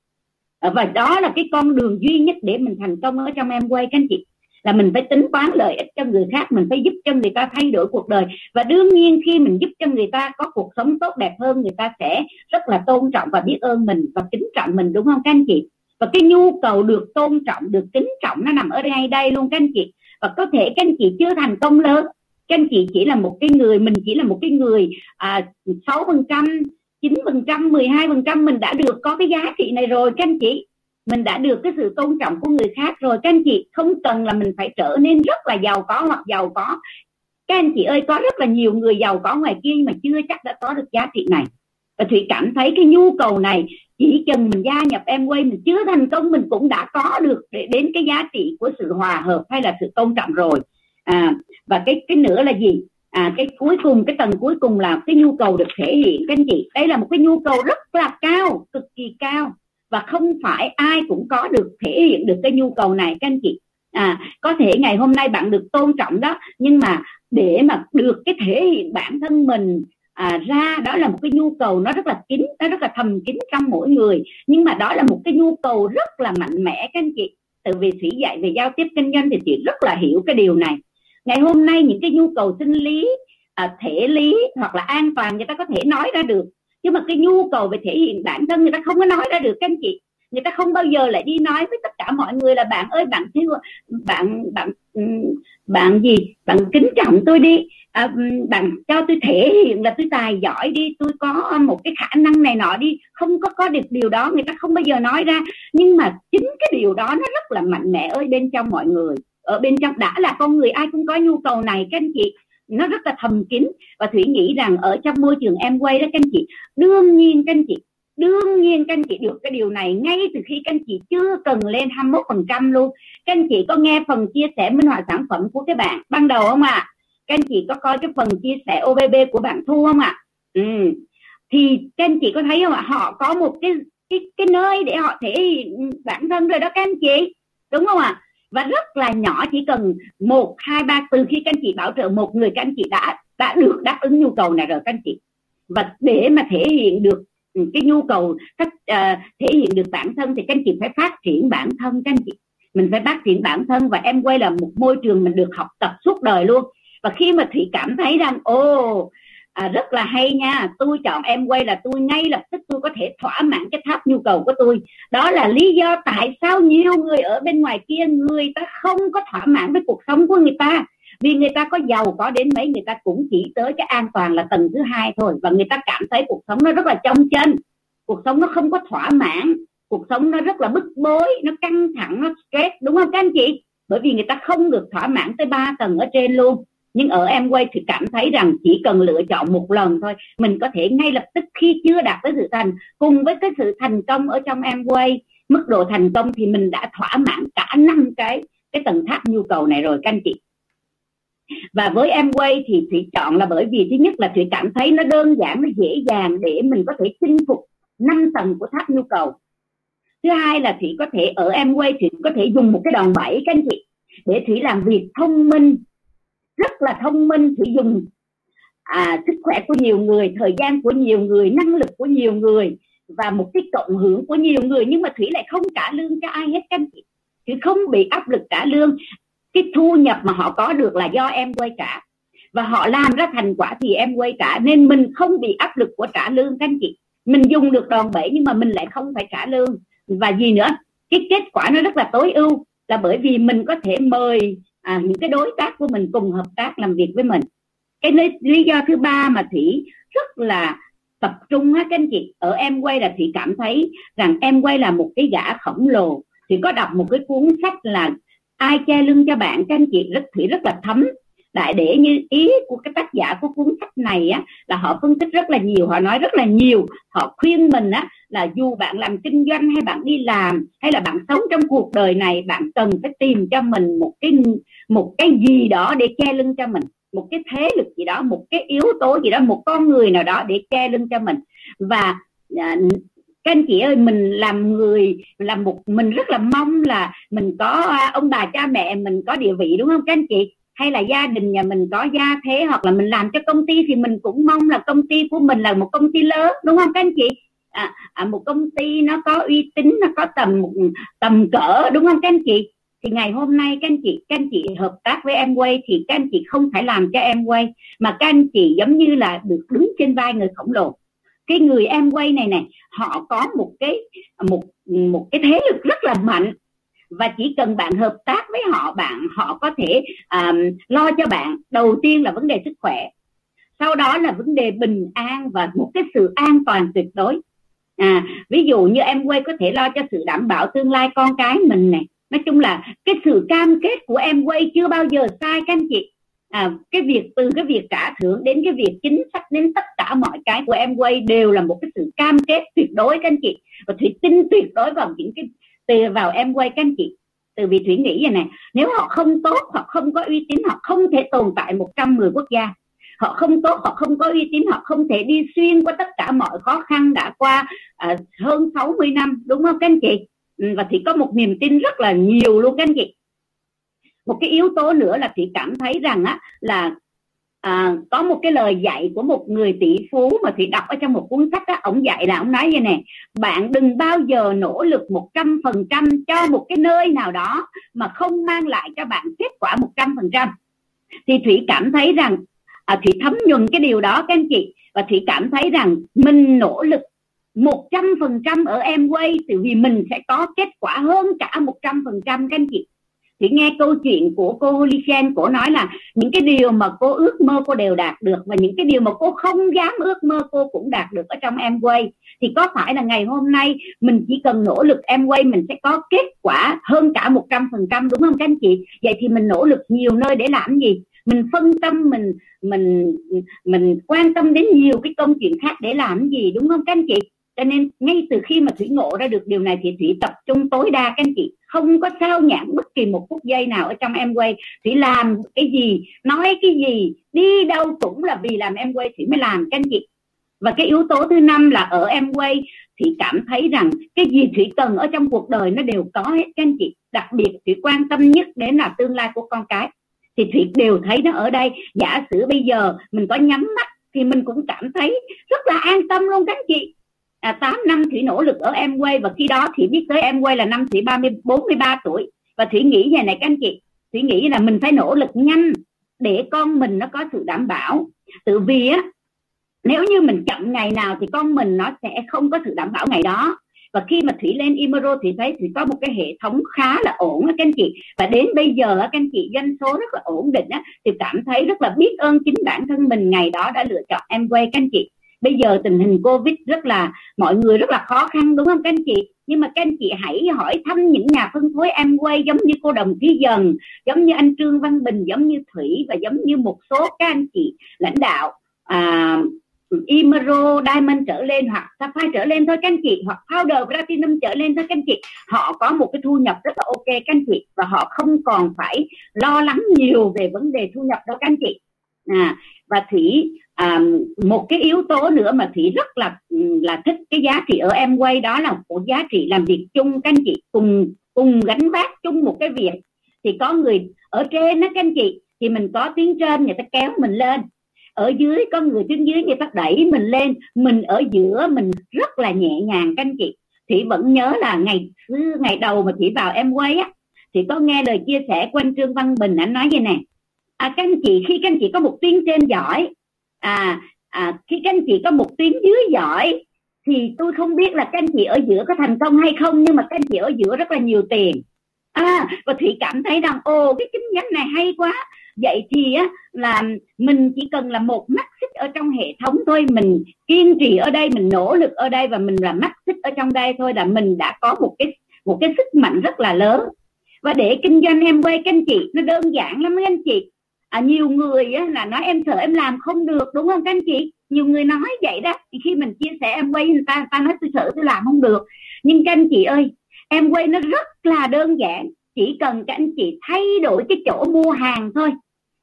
Speaker 2: À, và đó là cái con đường duy nhất để mình thành công ở trong em quay các anh chị là mình phải tính toán lợi ích cho người khác, mình phải giúp cho người ta thay đổi cuộc đời. Và đương nhiên khi mình giúp cho người ta có cuộc sống tốt đẹp hơn, người ta sẽ rất là tôn trọng và biết ơn mình và kính trọng mình, đúng không các anh chị? Và cái nhu cầu được tôn trọng, được kính trọng nó nằm ở đây đây luôn các anh chị. Và có thể các anh chị chưa thành công lớn, các anh chị chỉ là một cái người, mình chỉ là một cái người à, sáu phần trăm, chín phần trăm, mười hai phần trăm mình đã được có cái giá trị này rồi các anh chị mình đã được cái sự tôn trọng của người khác rồi. Các anh chị, không cần là mình phải trở nên rất là giàu có hoặc giàu có. Các anh chị ơi, có rất là nhiều người giàu có ngoài kia mà chưa chắc đã có được giá trị này. Và thủy cảm thấy cái nhu cầu này, chỉ cần mình gia nhập em quay mình chưa thành công, mình cũng đã có được để đến cái giá trị của sự hòa hợp hay là sự tôn trọng rồi. À và cái cái nữa là gì? À cái cuối cùng, cái tầng cuối cùng là cái nhu cầu được thể hiện. Các anh chị, đây là một cái nhu cầu rất là cao, cực kỳ cao và không phải ai cũng có được thể hiện được cái nhu cầu này các anh chị. À có thể ngày hôm nay bạn được tôn trọng đó nhưng mà để mà được cái thể hiện bản thân mình à, ra đó là một cái nhu cầu nó rất là kín nó rất là thầm kín trong mỗi người. Nhưng mà đó là một cái nhu cầu rất là mạnh mẽ các anh chị. Từ vì thủy dạy về giao tiếp kinh doanh thì chị rất là hiểu cái điều này. Ngày hôm nay những cái nhu cầu sinh lý à, thể lý hoặc là an toàn người ta có thể nói ra được nhưng mà cái nhu cầu về thể hiện bản thân người ta không có nói ra được các anh chị. Người ta không bao giờ lại đi nói với tất cả mọi người là bạn ơi bạn thiếu bạn bạn ừ, bạn gì bạn kính trọng tôi đi. À, ừ, bạn cho tôi thể hiện là tôi tài giỏi đi tôi có một cái khả năng này nọ đi. Không có có được điều đó người ta không bao giờ nói ra. Nhưng mà chính cái điều đó nó rất là mạnh mẽ ở bên trong mọi người. Ở bên trong đã là con người ai cũng có nhu cầu này các anh chị nó rất là thầm kín và thủy nghĩ rằng ở trong môi trường em quay đó, các anh chị, đương nhiên các anh chị, đương nhiên các anh chị được cái điều này ngay từ khi các anh chị chưa cần lên 21 phần trăm luôn các anh chị có nghe phần chia sẻ minh họa sản phẩm của các bạn ban đầu không ạ à? các anh chị có coi cái phần chia sẻ OBB của bạn Thu không ạ à? ừ. thì các anh chị có thấy không ạ à? họ có một cái cái cái nơi để họ thể hiện bản thân rồi đó các anh chị đúng không ạ à? Và rất là nhỏ chỉ cần một hai ba từ khi các anh chị bảo trợ một người các anh chị đã đã được đáp ứng nhu cầu này rồi các anh chị. Và để mà thể hiện được cái nhu cầu cách uh, thể hiện được bản thân thì các anh chị phải phát triển bản thân các anh chị. Mình phải phát triển bản thân và em quay là một môi trường mình được học tập suốt đời luôn. Và khi mà thủy cảm thấy rằng ô à, rất là hay nha. Tôi chọn em quay là tôi ngay lập tức tôi có thể thỏa mãn cái tháp nhu cầu của tôi. Đó là lý do tại sao nhiều người ở bên ngoài kia người ta không có thỏa mãn với cuộc sống của người ta. Vì người ta có giàu có đến mấy người ta cũng chỉ tới cái an toàn là tầng thứ hai thôi. Và người ta cảm thấy cuộc sống nó rất là trong chân cuộc sống nó không có thỏa mãn. Cuộc sống nó rất là bức bối nó căng thẳng nó stress đúng không các anh chị? Bởi vì người ta không được thỏa mãn tới ba tầng ở trên luôn nhưng ở em quay thì cảm thấy rằng chỉ cần lựa chọn một lần thôi, mình có thể ngay lập tức khi chưa đạt tới sự thành, cùng với cái sự thành công ở trong em quay, mức độ thành công thì mình đã thỏa mãn cả năm cái cái tầng tháp nhu cầu này rồi, các anh chị. Và với em quay thì thủy chọn là bởi vì thứ nhất là thủy cảm thấy nó đơn giản, nó dễ dàng để mình có thể chinh phục năm tầng của tháp nhu cầu. Thứ hai là thủy có thể, ở em quay thủy có thể dùng một cái đòn bẩy, các anh chị, để thủy làm việc thông minh rất là thông minh sử dụng à, sức khỏe của nhiều người thời gian của nhiều người năng lực của nhiều người và một cái cộng hưởng của nhiều người. Nhưng mà thủy lại không trả lương cho ai hết các anh chị. Thủy không bị áp lực trả lương. Cái thu nhập mà họ có được là do em quay trả. Và họ làm ra thành quả thì em quay trả. Nên mình không bị áp lực của trả lương các anh chị. Mình dùng được đòn bẩy nhưng mà mình lại không phải trả lương. Và gì nữa? Cái kết quả nó rất là tối ưu là bởi vì mình có thể mời à, những cái đối tác của mình cùng hợp tác làm việc với mình. Cái lý, lý do thứ ba mà thủy rất là tập trung á các anh chị ở em quay là thủy cảm thấy rằng em quay là một cái gã khổng lồ. Thì có đọc một cái cuốn sách là ai che lưng cho bạn các anh chị rất thủy rất là thấm đại để như ý của cái tác giả của cuốn sách này á, là họ phân tích rất là nhiều, họ nói rất là nhiều. Họ khuyên mình á, là dù bạn làm kinh doanh hay bạn đi làm, hay là bạn sống trong cuộc đời này, bạn cần phải tìm cho mình một cái một cái gì đó để che lưng cho mình, một cái thế lực gì đó, một cái yếu tố gì đó, một con người nào đó để che lưng cho mình. Và à, các anh chị ơi, mình làm người, làm một, mình rất là mong là mình có à, ông bà, cha mẹ mình có địa vị, đúng không các anh chị? Hay là gia đình nhà mình có gia thế hoặc là mình làm cho công ty thì mình cũng mong là công ty của mình là một công ty lớn đúng không các anh chị? À, à, một công ty nó có uy tín nó có tầm tầm cỡ đúng không các anh chị? Thì ngày hôm nay các anh chị các anh chị hợp tác với em quay thì các anh chị không phải làm cho em quay mà các anh chị giống như là được đứng trên vai người khổng lồ. Cái người em quay này này họ có một cái một một cái thế lực rất là mạnh và chỉ cần bạn hợp tác với họ bạn họ có thể um, lo cho bạn. Đầu tiên là vấn đề sức khỏe. Sau đó là vấn đề bình an và một cái sự an toàn tuyệt đối. À ví dụ như em quay có thể lo cho sự đảm bảo tương lai con cái mình này nói chung là cái sự cam kết của em quay chưa bao giờ sai các anh chị. À, cái việc từ cái việc trả thưởng đến cái việc chính sách đến tất cả mọi cái của em quay đều là một cái sự cam kết tuyệt đối các anh chị. Và thủy tin tuyệt đối vào những cái từ vào em quay các anh chị. Từ vì thủy nghĩ vậy này nếu họ không tốt hoặc không có uy tín họ không thể tồn tại 110 quốc gia. Họ không tốt họ không có uy tín họ không thể đi xuyên qua tất cả mọi khó khăn đã qua uh, hơn 60 năm đúng không các anh chị? Ừ, và thì có một niềm tin rất là nhiều luôn các anh chị. Một cái yếu tố nữa là chị cảm thấy rằng á là à, có một cái lời dạy của một người tỷ phú mà thủy đọc ở trong một cuốn sách á ông dạy là ông nói như này bạn đừng bao giờ nỗ lực một trăm phần trăm cho một cái nơi nào đó mà không mang lại cho bạn kết quả một trăm phần trăm. Thì thủy cảm thấy rằng à, thủy thấm nhuần cái điều đó các anh chị và thủy cảm thấy rằng mình nỗ lực một trăm phần trăm ở em quay thì vì mình sẽ có kết quả hơn cả một trăm phần trăm các anh chị thì nghe câu chuyện của cô Holychen cô nói là những cái điều mà cô ước mơ cô đều đạt được và những cái điều mà cô không dám ước mơ cô cũng đạt được ở trong em quay thì có phải là ngày hôm nay mình chỉ cần nỗ lực em quay mình sẽ có kết quả hơn cả một trăm phần trăm, đúng không các anh chị? Vậy thì mình nỗ lực nhiều nơi để làm gì? Mình phân tâm, mình mình mình quan tâm đến nhiều cái công chuyện khác để làm gì, đúng không các anh chị? Cho nên ngay từ khi mà thủy ngộ ra được điều này thì thủy tập trung tối đa các anh chị không có sao nhãn bất kỳ một phút giây nào ở trong em quay thủy làm cái gì, nói cái gì, đi đâu cũng là vì làm em quay thủy mới làm các anh chị và cái yếu tố thứ năm là ở em quay thì cảm thấy rằng cái gì thủy cần ở trong cuộc đời nó đều có hết, các anh chị. Đặc biệt thủy quan tâm nhất đến là tương lai của con cái. Thì thủy đều thấy nó ở đây. Giả sử bây giờ mình có nhắm mắt thì mình cũng cảm thấy rất là an tâm luôn các anh chị à, 8 năm thủy nỗ lực ở em quay và khi đó thì biết tới em quay là năm thủy 30 43 tuổi. Và thủy nghĩ về này các anh chị thủy nghĩ là mình phải nỗ lực nhanh để con mình nó có sự đảm bảo. Tự vì á nếu như mình chậm ngày nào thì con mình nó sẽ không có sự đảm bảo ngày đó. Và khi mà thủy lên Imero thì thấy thủy có một cái hệ thống khá là ổn đó các anh chị. Và đến bây giờ các anh chị doanh số rất là ổn định á thì cảm thấy rất là biết ơn chính bản thân mình ngày đó đã lựa chọn em quay các anh chị bây giờ tình hình covid rất là mọi người rất là khó khăn đúng không các anh chị? Nhưng mà các anh chị hãy hỏi thăm những nhà phân phối em quay giống như cô Đồng Thúy Dần giống như anh Trương Văn Bình giống như Thủy và giống như một số các anh chị lãnh đạo à, Emerald Diamond trở lên hoặc Sapphire trở lên thôi các anh chị hoặc Powder Platinum trở lên thôi các anh chị. Họ có một cái thu nhập rất là ok các anh chị và họ không còn phải lo lắng nhiều về vấn đề thu nhập đâu các anh chị à, và thủy à, một cái yếu tố nữa mà thủy rất là là thích cái giá trị ở em quay đó là một giá trị làm việc chung. Các anh chị cùng cùng gánh vác chung một cái việc. Thì có người ở trên đó các anh chị thì mình có tiếng trên người ta kéo mình lên. Ở dưới có người đứng dưới người ta đẩy mình lên. Mình ở giữa mình rất là nhẹ nhàng các anh chị. Thì vẫn nhớ là ngày ngày đầu mà chị vào em quay á thì có nghe lời chia sẻ của anh trương văn bình anh nói vậy nè à, các anh chị khi các anh chị có một tuyến trên giỏi à, à khi các anh chị có một tuyến dưới giỏi thì tôi không biết là các anh chị ở giữa có thành công hay không nhưng mà các anh chị ở giữa rất là nhiều tiền. À và thủy cảm thấy rằng ồ cái kinh doanh này hay quá. Vậy thì á là mình chỉ cần là một mắt xích ở trong hệ thống thôi mình kiên trì ở đây mình nỗ lực ở đây và mình là mắt xích ở trong đây thôi là mình đã có một cái một cái sức mạnh rất là lớn. Và để kinh doanh em quay các anh chị nó đơn giản lắm các anh chị à, nhiều người á, là nói em sợ em làm không được đúng không các anh chị? Nhiều người nói vậy đó thì khi mình chia sẻ em quay người ta người ta nói tôi sợ tôi làm không được. Nhưng các anh chị ơi em quay nó rất là đơn giản chỉ cần các anh chị thay đổi cái chỗ mua hàng thôi.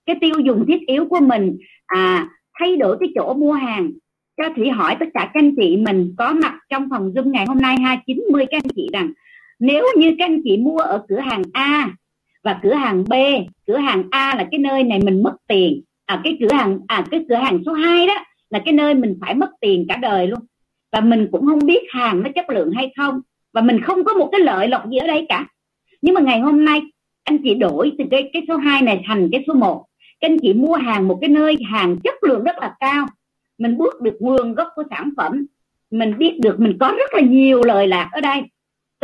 Speaker 2: Cái tiêu dùng thiết yếu của mình à thay đổi cái chỗ mua hàng. Cho thủy hỏi tất cả các anh chị mình có mặt trong phòng zoom ngày hôm nay 290 các anh chị rằng nếu như các anh chị mua ở cửa hàng A và cửa hàng B, cửa hàng A là cái nơi này mình mất tiền. À cái cửa hàng à cái cửa hàng số 2 đó là cái nơi mình phải mất tiền cả đời luôn. Và mình cũng không biết hàng nó chất lượng hay không. Và mình không có một cái lợi lộc gì ở đây cả. Nhưng mà ngày hôm nay, anh chị đổi từ cái cái số 2 này thành cái số 1 các anh chị mua hàng một cái nơi hàng chất lượng rất là cao. Mình bước được nguồn gốc của sản phẩm. Mình biết được mình có rất là nhiều lời lạc ở đây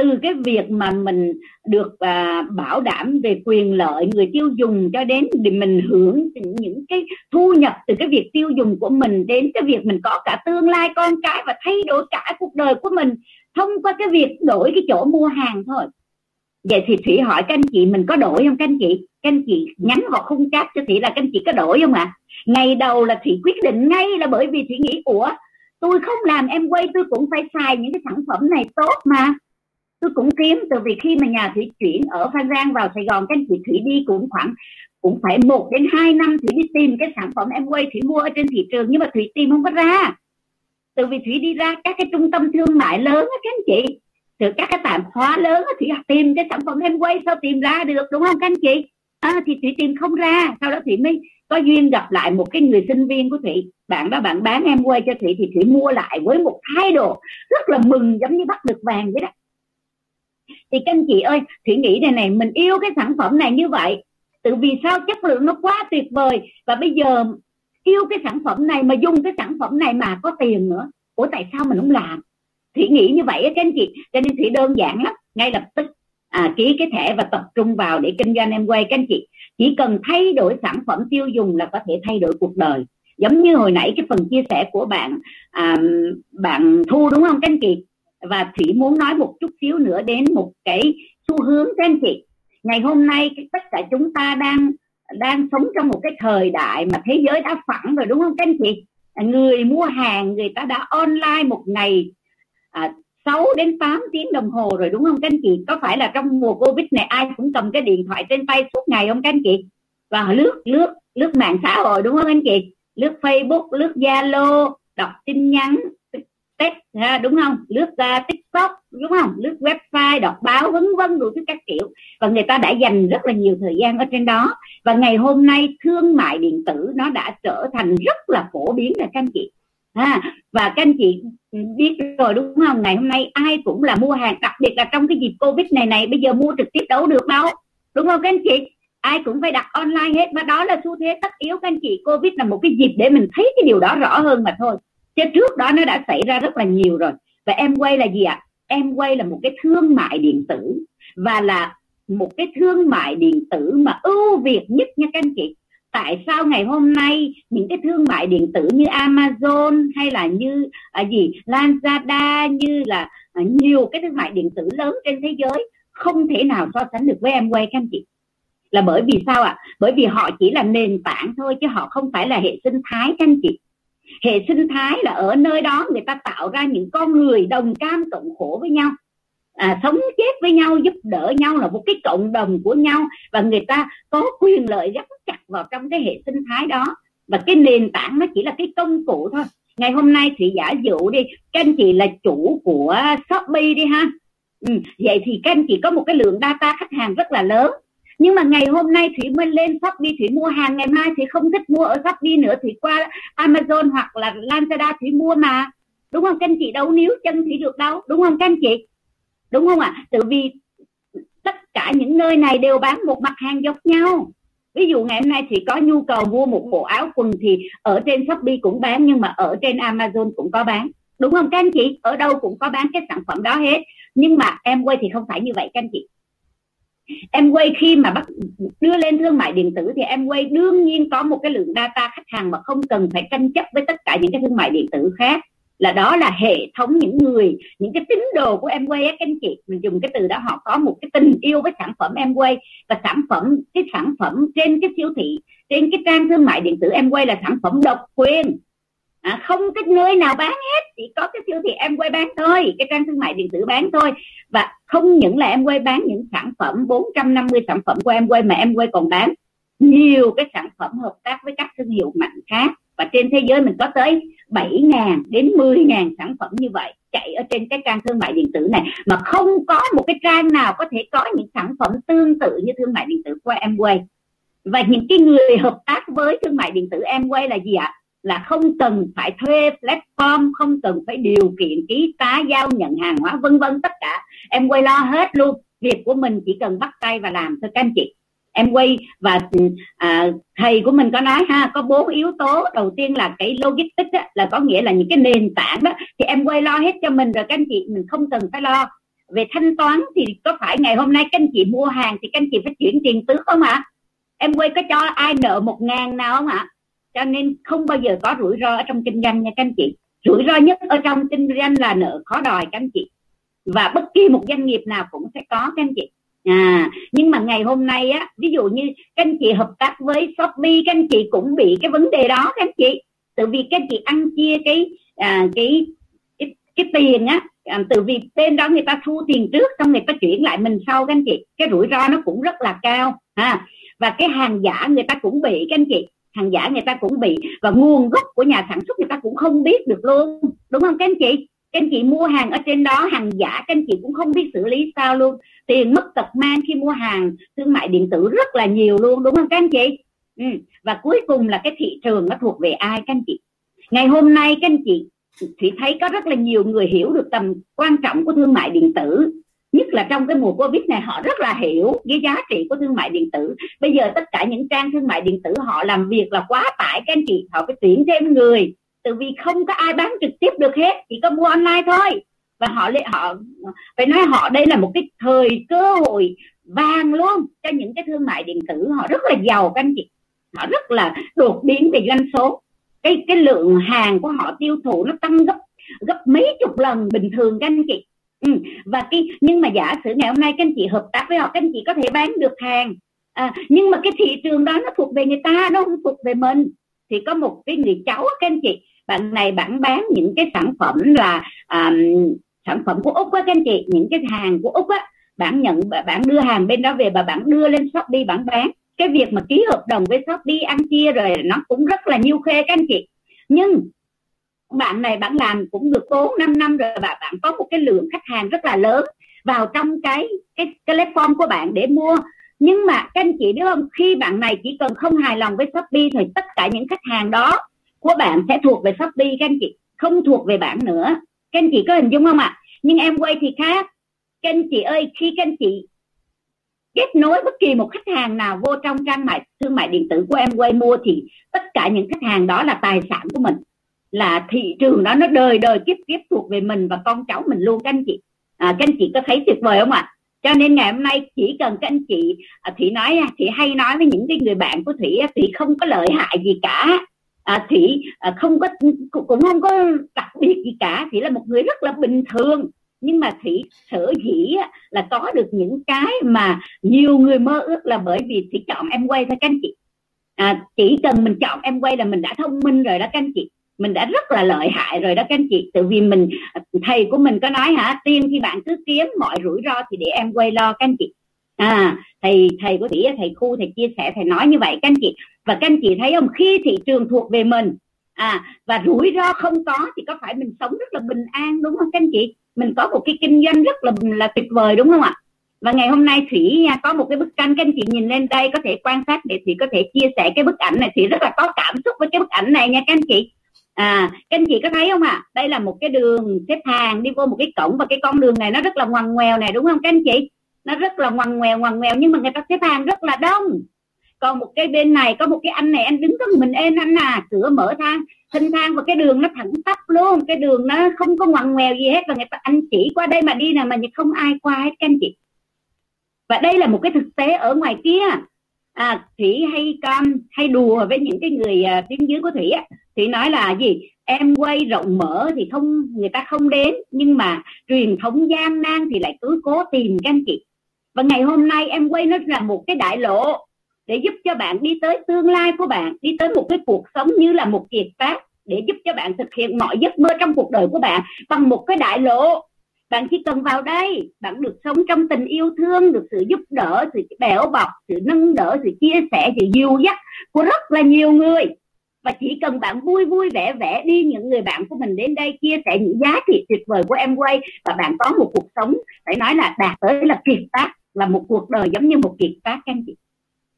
Speaker 2: từ cái việc mà mình được à, bảo đảm về quyền lợi người tiêu dùng cho đến để mình hưởng những cái thu nhập từ cái việc tiêu dùng của mình đến cái việc mình có cả tương lai con cái và thay đổi cả cuộc đời của mình thông qua cái việc đổi cái chỗ mua hàng thôi. Vậy thì thủy hỏi các anh chị mình có đổi không các anh chị? Các anh chị nhắn vào khung chat cho thủy là các anh chị có đổi không ạ? À? ngày đầu là thủy quyết định ngay là bởi vì thủy nghĩ của tôi không làm em quay tôi cũng phải xài những cái sản phẩm này tốt mà tôi cũng kiếm từ vì khi mà nhà thủy chuyển ở phan rang vào sài gòn các anh chị thủy đi cũng khoảng cũng phải một đến hai năm thủy đi tìm cái sản phẩm em quay thủy mua ở trên thị trường nhưng mà thủy tìm không có ra. Từ vì thủy đi ra các cái trung tâm thương mại lớn á các anh chị từ các cái tạp hóa lớn á thủy tìm cái sản phẩm em quay sao tìm ra được đúng không các anh chị? À, thì thủy tìm không ra sau đó thủy mới có duyên gặp lại một cái người sinh viên của thủy. Bạn đó bạn bán em quay cho thủy thì thủy mua lại với một thái độ rất là mừng giống như bắt được vàng vậy đó thì các anh chị ơi thủy nghĩ này này mình yêu cái sản phẩm này như vậy tự vì sao chất lượng nó quá tuyệt vời. Và bây giờ yêu cái sản phẩm này mà dùng cái sản phẩm này mà có tiền nữa ủa tại sao mình không làm? Thủy nghĩ như vậy các anh chị. Cho nên thủy đơn giản lắm ngay lập tức à, ký cái thẻ và tập trung vào để kinh doanh em quay các anh chị. Chỉ cần thay đổi sản phẩm tiêu dùng là có thể thay đổi cuộc đời. Giống như hồi nãy cái phần chia sẻ của bạn à, bạn thu đúng không các anh chị? Và thủy muốn nói một chút xíu nữa đến một cái xu hướng các anh chị. Ngày hôm nay tất cả chúng ta đang đang sống trong một cái thời đại mà thế giới đã phẳng rồi đúng không các anh chị? Người mua hàng người ta đã online một ngày à, 6 đến 8 tiếng đồng hồ rồi đúng không các anh chị? Có phải là trong mùa covid này ai cũng cầm cái điện thoại trên tay suốt ngày không các anh chị? Và lướt lướt lướt mạng xã hội đúng không anh chị? Lướt facebook lướt zalo đọc tin nhắn text ha, đúng không? Lướt uh, tiktok đúng không? Lướt website đọc báo vân vân đủ thứ các kiểu. Và người ta đã dành rất là nhiều thời gian ở trên đó. Và ngày hôm nay thương mại điện tử nó đã trở thành rất là phổ biến rồi các anh chị. Ha và các anh chị biết rồi đúng không? Ngày hôm nay ai cũng là mua hàng đặc biệt là trong cái dịp covid này này bây giờ mua trực tiếp đâu được đâu. Đúng không các anh chị? Ai cũng phải đặt online hết và đó là xu thế tất yếu các anh chị. Covid là một cái dịp để mình thấy cái điều đó rõ hơn mà thôi chứ trước đó nó đã xảy ra rất là nhiều rồi. Và em quay là gì ạ? À? em quay là một cái thương mại điện tử. Và là một cái thương mại điện tử mà ưu việt nhất nha các anh chị. Tại sao ngày hôm nay những cái thương mại điện tử như Amazon hay là như à, gì Lazada như là à, nhiều cái thương mại điện tử lớn trên thế giới không thể nào so sánh được với em quay các anh chị? Là bởi vì sao ạ? À? bởi vì họ chỉ là nền tảng thôi chứ họ không phải là hệ sinh thái các anh chị hệ sinh thái là ở nơi đó người ta tạo ra những con người đồng cam cộng khổ với nhau. À, sống chết với nhau giúp đỡ nhau là một cái cộng đồng của nhau. Và người ta có quyền lợi gắn chặt vào trong cái hệ sinh thái đó. Và cái nền tảng nó chỉ là cái công cụ thôi. Ngày hôm nay thì giả dụ đi các anh chị là chủ của shopee đi ha. Ừ, vậy thì các anh chị có một cái lượng data khách hàng rất là lớn nhưng mà ngày hôm nay thủy mới lên shopee thủy mua hàng, ngày mai thì không thích mua ở shopee nữa thì qua amazon hoặc là lazada thủy mua mà. Đúng không, các anh chị? Đâu níu chân thủy được đâu. Đúng không, các anh chị? Đúng không ạ? À? tự vì tất cả những nơi này đều bán một mặt hàng giống nhau. Ví dụ ngày hôm nay thì có nhu cầu mua một bộ áo quần thì ở trên shopee cũng bán, nhưng mà ở trên amazon cũng có bán. Đúng không, các anh chị? Ở đâu cũng có bán cái sản phẩm đó hết. Nhưng mà em quay thì không phải như vậy, các anh chị em quay khi mà bắt đưa lên thương mại điện tử thì em quay đương nhiên có một cái lượng data khách hàng mà không cần phải tranh chấp với tất cả những cái thương mại điện tử khác. Là đó là hệ thống những người, những cái tín đồ của em quay các anh chị. Mình dùng cái từ đó họ có một cái tình yêu với sản phẩm em quay. Và sản phẩm, cái sản phẩm trên cái siêu thị, trên cái trang thương mại điện tử em quay là sản phẩm độc quyền à, không cái nơi nào bán hết chỉ có cái siêu thị em quay bán thôi cái trang thương mại điện tử bán thôi. Và không những là em quay bán những sản phẩm 450 sản phẩm của em quay mà em quay còn bán nhiều cái sản phẩm hợp tác với các thương hiệu mạnh khác. Và trên thế giới mình có tới 7.000 đến 10.000 sản phẩm như vậy chạy ở trên cái trang thương mại điện tử này. Mà không có một cái trang nào có thể có những sản phẩm tương tự như thương mại điện tử của em quay và những cái người hợp tác với thương mại điện tử em quay là gì ạ? Là không cần phải thuê platform không cần phải điều kiện ký tá giao nhận hàng hóa vân vân tất cả. Em quay lo hết luôn. Việc của mình chỉ cần bắt tay và làm thôi các anh chị. Em quay và à, thầy của mình có nói ha có bốn yếu tố. Đầu tiên là cái logistics á, là có nghĩa là những cái nền tảng đó. Thì em quay lo hết cho mình rồi các anh chị mình không cần phải lo. Về thanh toán thì có phải ngày hôm nay các anh chị mua hàng thì các anh chị phải chuyển tiền tước không ạ? Em quay có cho ai nợ một ngàn nào không ạ? Cho nên không bao giờ có rủi ro ở trong kinh doanh nha các anh chị. Rủi ro nhất ở trong kinh doanh là nợ khó đòi các anh chị. Và bất kỳ một doanh nghiệp nào cũng sẽ có các anh chị. À nhưng mà ngày hôm nay á ví dụ như các anh chị hợp tác với shopee các anh chị cũng bị cái vấn đề đó các anh chị. Từ vì các anh chị ăn chia cái à, cái cái, cái tiền á à, từ vì bên đó người ta thu tiền trước xong người ta chuyển lại mình sau các anh chị. Cái rủi ro nó cũng rất là cao ha. Và cái hàng giả người ta cũng bị các anh chị hàng giả người ta cũng bị và nguồn gốc của nhà sản xuất người ta cũng không biết được luôn. Đúng không các anh chị? Các anh chị mua hàng ở trên đó, hàng giả, các anh chị cũng không biết xử lý sao luôn. Tiền mất tật mang khi mua hàng, thương mại điện tử rất là nhiều luôn, đúng không các anh chị? Ừ. và cuối cùng là cái thị trường nó thuộc về ai các anh chị? Ngày hôm nay các anh chị thì thấy có rất là nhiều người hiểu được tầm quan trọng của thương mại điện tử nhất là trong cái mùa covid này, họ rất là hiểu cái giá trị của thương mại điện tử. Bây giờ tất cả những trang thương mại điện tử họ làm việc là quá tải, các anh chị, họ phải tuyển thêm người. Từ vì không có ai bán trực tiếp được hết, chỉ có mua online thôi. Và họ họ, phải nói họ, đây là một cái thời cơ hội vàng luôn cho những cái thương mại điện tử. Họ rất là giàu, các anh chị. Họ rất là đột biến về doanh số. Cái cái lượng hàng của họ tiêu thụ nó tăng gấp gấp mấy chục lần bình thường, các anh chị ừ. và cái nhưng mà giả sử ngày hôm nay các anh chị hợp tác với họ các anh chị có thể bán được hàng. À, nhưng mà cái thị trường đó nó thuộc về người ta nó không thuộc về mình. Thì có một cái người cháu các anh chị bạn này bạn bán những cái sản phẩm là um, sản phẩm của úc á các anh chị những cái hàng của úc á. Bạn nhận bạn đưa hàng bên đó về và bạn đưa lên shopee bạn bán. Cái việc mà ký hợp đồng với shopee ăn chia rồi nó cũng rất là nhiêu khê các anh chị. Nhưng bạn này bạn làm cũng được 4 5 năm rồi và bạn có một cái lượng khách hàng rất là lớn vào trong cái cái cái platform của bạn để mua. Nhưng mà các anh chị biết không, khi bạn này chỉ cần không hài lòng với shopee thì tất cả những khách hàng đó của bạn sẽ thuộc về shopee, các anh chị, không thuộc về bạn nữa. Các anh chị có hình dung không ạ? À? nhưng em quay thì khác. Các anh chị ơi, khi các anh chị kết nối bất kỳ một khách hàng nào vô trong trang mại, thương mại điện tử của em quay mua thì tất cả những khách hàng đó là tài sản của mình là thị trường đó nó đời đời kiếp kiếp thuộc về mình và con cháu mình luôn. Các anh chị à, các anh chị có thấy tuyệt vời không ạ? Cho nên ngày hôm nay chỉ cần các anh chị à, thủy nói thủy hay nói với những cái người bạn của thủy thủy không có lợi hại gì cả. À, thủy à, không có cũng không có đặc biệt gì cả. Chỉ là một người rất là bình thường. Nhưng mà thủy sở dĩ là có được những cái mà nhiều người mơ ước là bởi vì thủy chọn em quay thôi các anh chị. À, chỉ cần mình chọn em quay là mình đã thông minh rồi đó các anh chị mình đã rất là lợi hại rồi đó các anh chị. Tự vì mình, thầy của mình có nói hả tiên khi bạn cứ kiếm mọi rủi ro thì để em quay lo các anh chị. À thầy thầy của thủy thầy khu, thầy chia sẻ, thầy nói như vậy các anh chị. Và các anh chị thấy không? Khi thị trường thuộc về mình à và rủi ro không có thì có phải mình sống rất là bình an, đúng không các anh chị? Mình có một cái kinh doanh rất là là tuyệt vời, đúng không ạ? Và ngày hôm nay thủy nha, có một cái bức tranh các anh chị nhìn lên đây, có thể quan sát để thủy có thể chia sẻ cái bức ảnh này. Thủy rất là có cảm xúc với cái bức ảnh này nha các anh chị à các anh chị có thấy không ạ? À? đây là một cái đường xếp hàng đi vô một cái cổng và cái con đường này nó rất là ngoằn ngoèo này đúng không các anh chị? Nó rất là ngoằn ngoèo ngoằn ngoèo nhưng mà người ta xếp hàng rất là đông. Còn một cái bên này có một cái anh này anh đứng có mình ên anh à cửa mở thang hình thang và cái đường nó thẳng tắp luôn. Cái đường nó không có ngoằn ngoèo gì hết và người ta anh chỉ qua đây mà đi nào mà không ai qua hết các anh chị. Và đây là một cái thực tế ở ngoài kia. À, thủy hay cam hay đùa với những cái người uh, dưới của thủy á thủy nói là gì? Em quay rộng mở thì không, người ta không đến, nhưng mà truyền thống gian nan thì lại cứ cố tìm các anh chị. Và ngày hôm nay em quay nó là một cái đại lộ để giúp cho bạn đi tới tương lai của bạn, đi tới một cái cuộc sống như là một kiệt tác, để giúp cho bạn thực hiện mọi giấc mơ trong cuộc đời của bạn bằng một cái đại lộ. Bạn chỉ cần vào đây, bạn được sống trong tình yêu thương, được sự giúp đỡ, sự bẻo bọc, sự nâng đỡ, sự chia sẻ, sự dìu dắt của rất là nhiều người và chỉ cần bạn vui vui vẻ vẻ đi những người bạn của mình đến đây chia sẻ những giá trị tuyệt vời của em quay và bạn có một cuộc sống phải nói là đạt tới là kiệt tác là một cuộc đời giống như một kiệt tác các anh chị.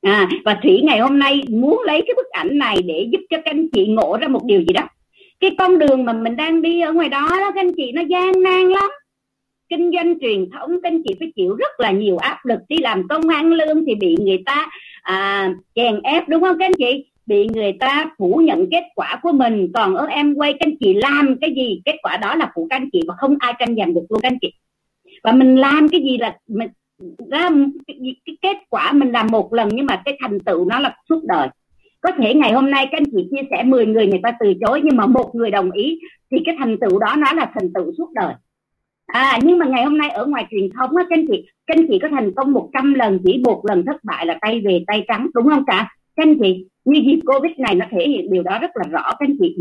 Speaker 2: À, và thủy ngày hôm nay muốn lấy cái bức ảnh này để giúp cho các anh chị ngộ ra một điều gì đó. Cái con đường mà mình đang đi ở ngoài đó đó các anh chị nó gian nan lắm. Kinh doanh truyền thống các anh chị phải chịu rất là nhiều áp lực. Đi làm công ăn lương thì bị người ta à, chèn ép đúng không các anh chị? Bị người ta phủ nhận kết quả của mình. Còn ở em quay các anh chị làm cái gì? Kết quả đó là của các anh chị và không ai tranh giành được luôn các anh chị. Và mình làm cái gì là mình ra cái, cái kết quả mình làm một lần nhưng mà cái thành tựu nó là suốt đời. Có thể ngày hôm nay các anh chị chia sẻ 10 người người ta từ chối nhưng mà một người đồng ý thì cái thành tựu đó nó là thành tựu suốt đời. À nhưng mà ngày hôm nay ở ngoài truyền thống á các anh chị các anh chị có thành công 100 lần chỉ một lần thất bại là tay về tay trắng đúng không cả các anh chị như dịp covid này nó thể hiện điều đó rất là rõ các anh chị.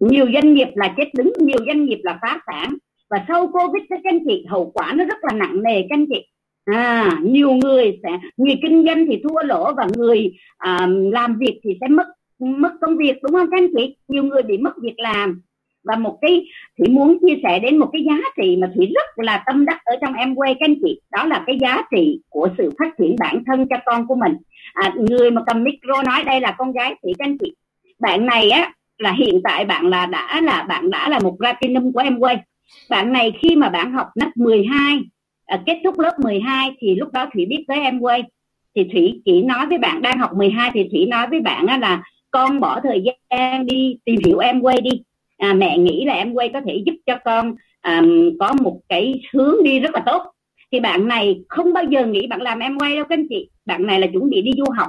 Speaker 2: Nhiều doanh nghiệp là chết đứng nhiều doanh nghiệp là phá sản. Và sau covid các anh chị hậu quả nó rất là nặng nề các anh chị. À nhiều người sẽ người kinh doanh thì thua lỗ và người à, làm việc thì sẽ mất mất công việc đúng không các anh chị? Nhiều người bị mất việc làm và một cái thủy muốn chia sẻ đến một cái giá trị mà thủy rất là tâm đắc ở trong em quê các anh chị. Đó là cái giá trị của sự phát triển bản thân cho con của mình. À, người mà cầm micro nói đây là con gái thủy các anh chị. Bạn này á là hiện tại bạn là đã là bạn đã là một platinum của em quê. Bạn này khi mà bạn học lớp 12 à, kết thúc lớp 12 thì lúc đó thủy biết tới em quê. Thì thủy chỉ nói với bạn đang học 12 thì thủy nói với bạn á là con bỏ thời gian đi tìm hiểu em quay đi à, mẹ nghĩ là em quay có thể giúp cho con à, có một cái hướng đi rất là tốt. Thì bạn này không bao giờ nghĩ bạn làm em quay đâu các anh chị. Bạn này là chuẩn bị đi du học.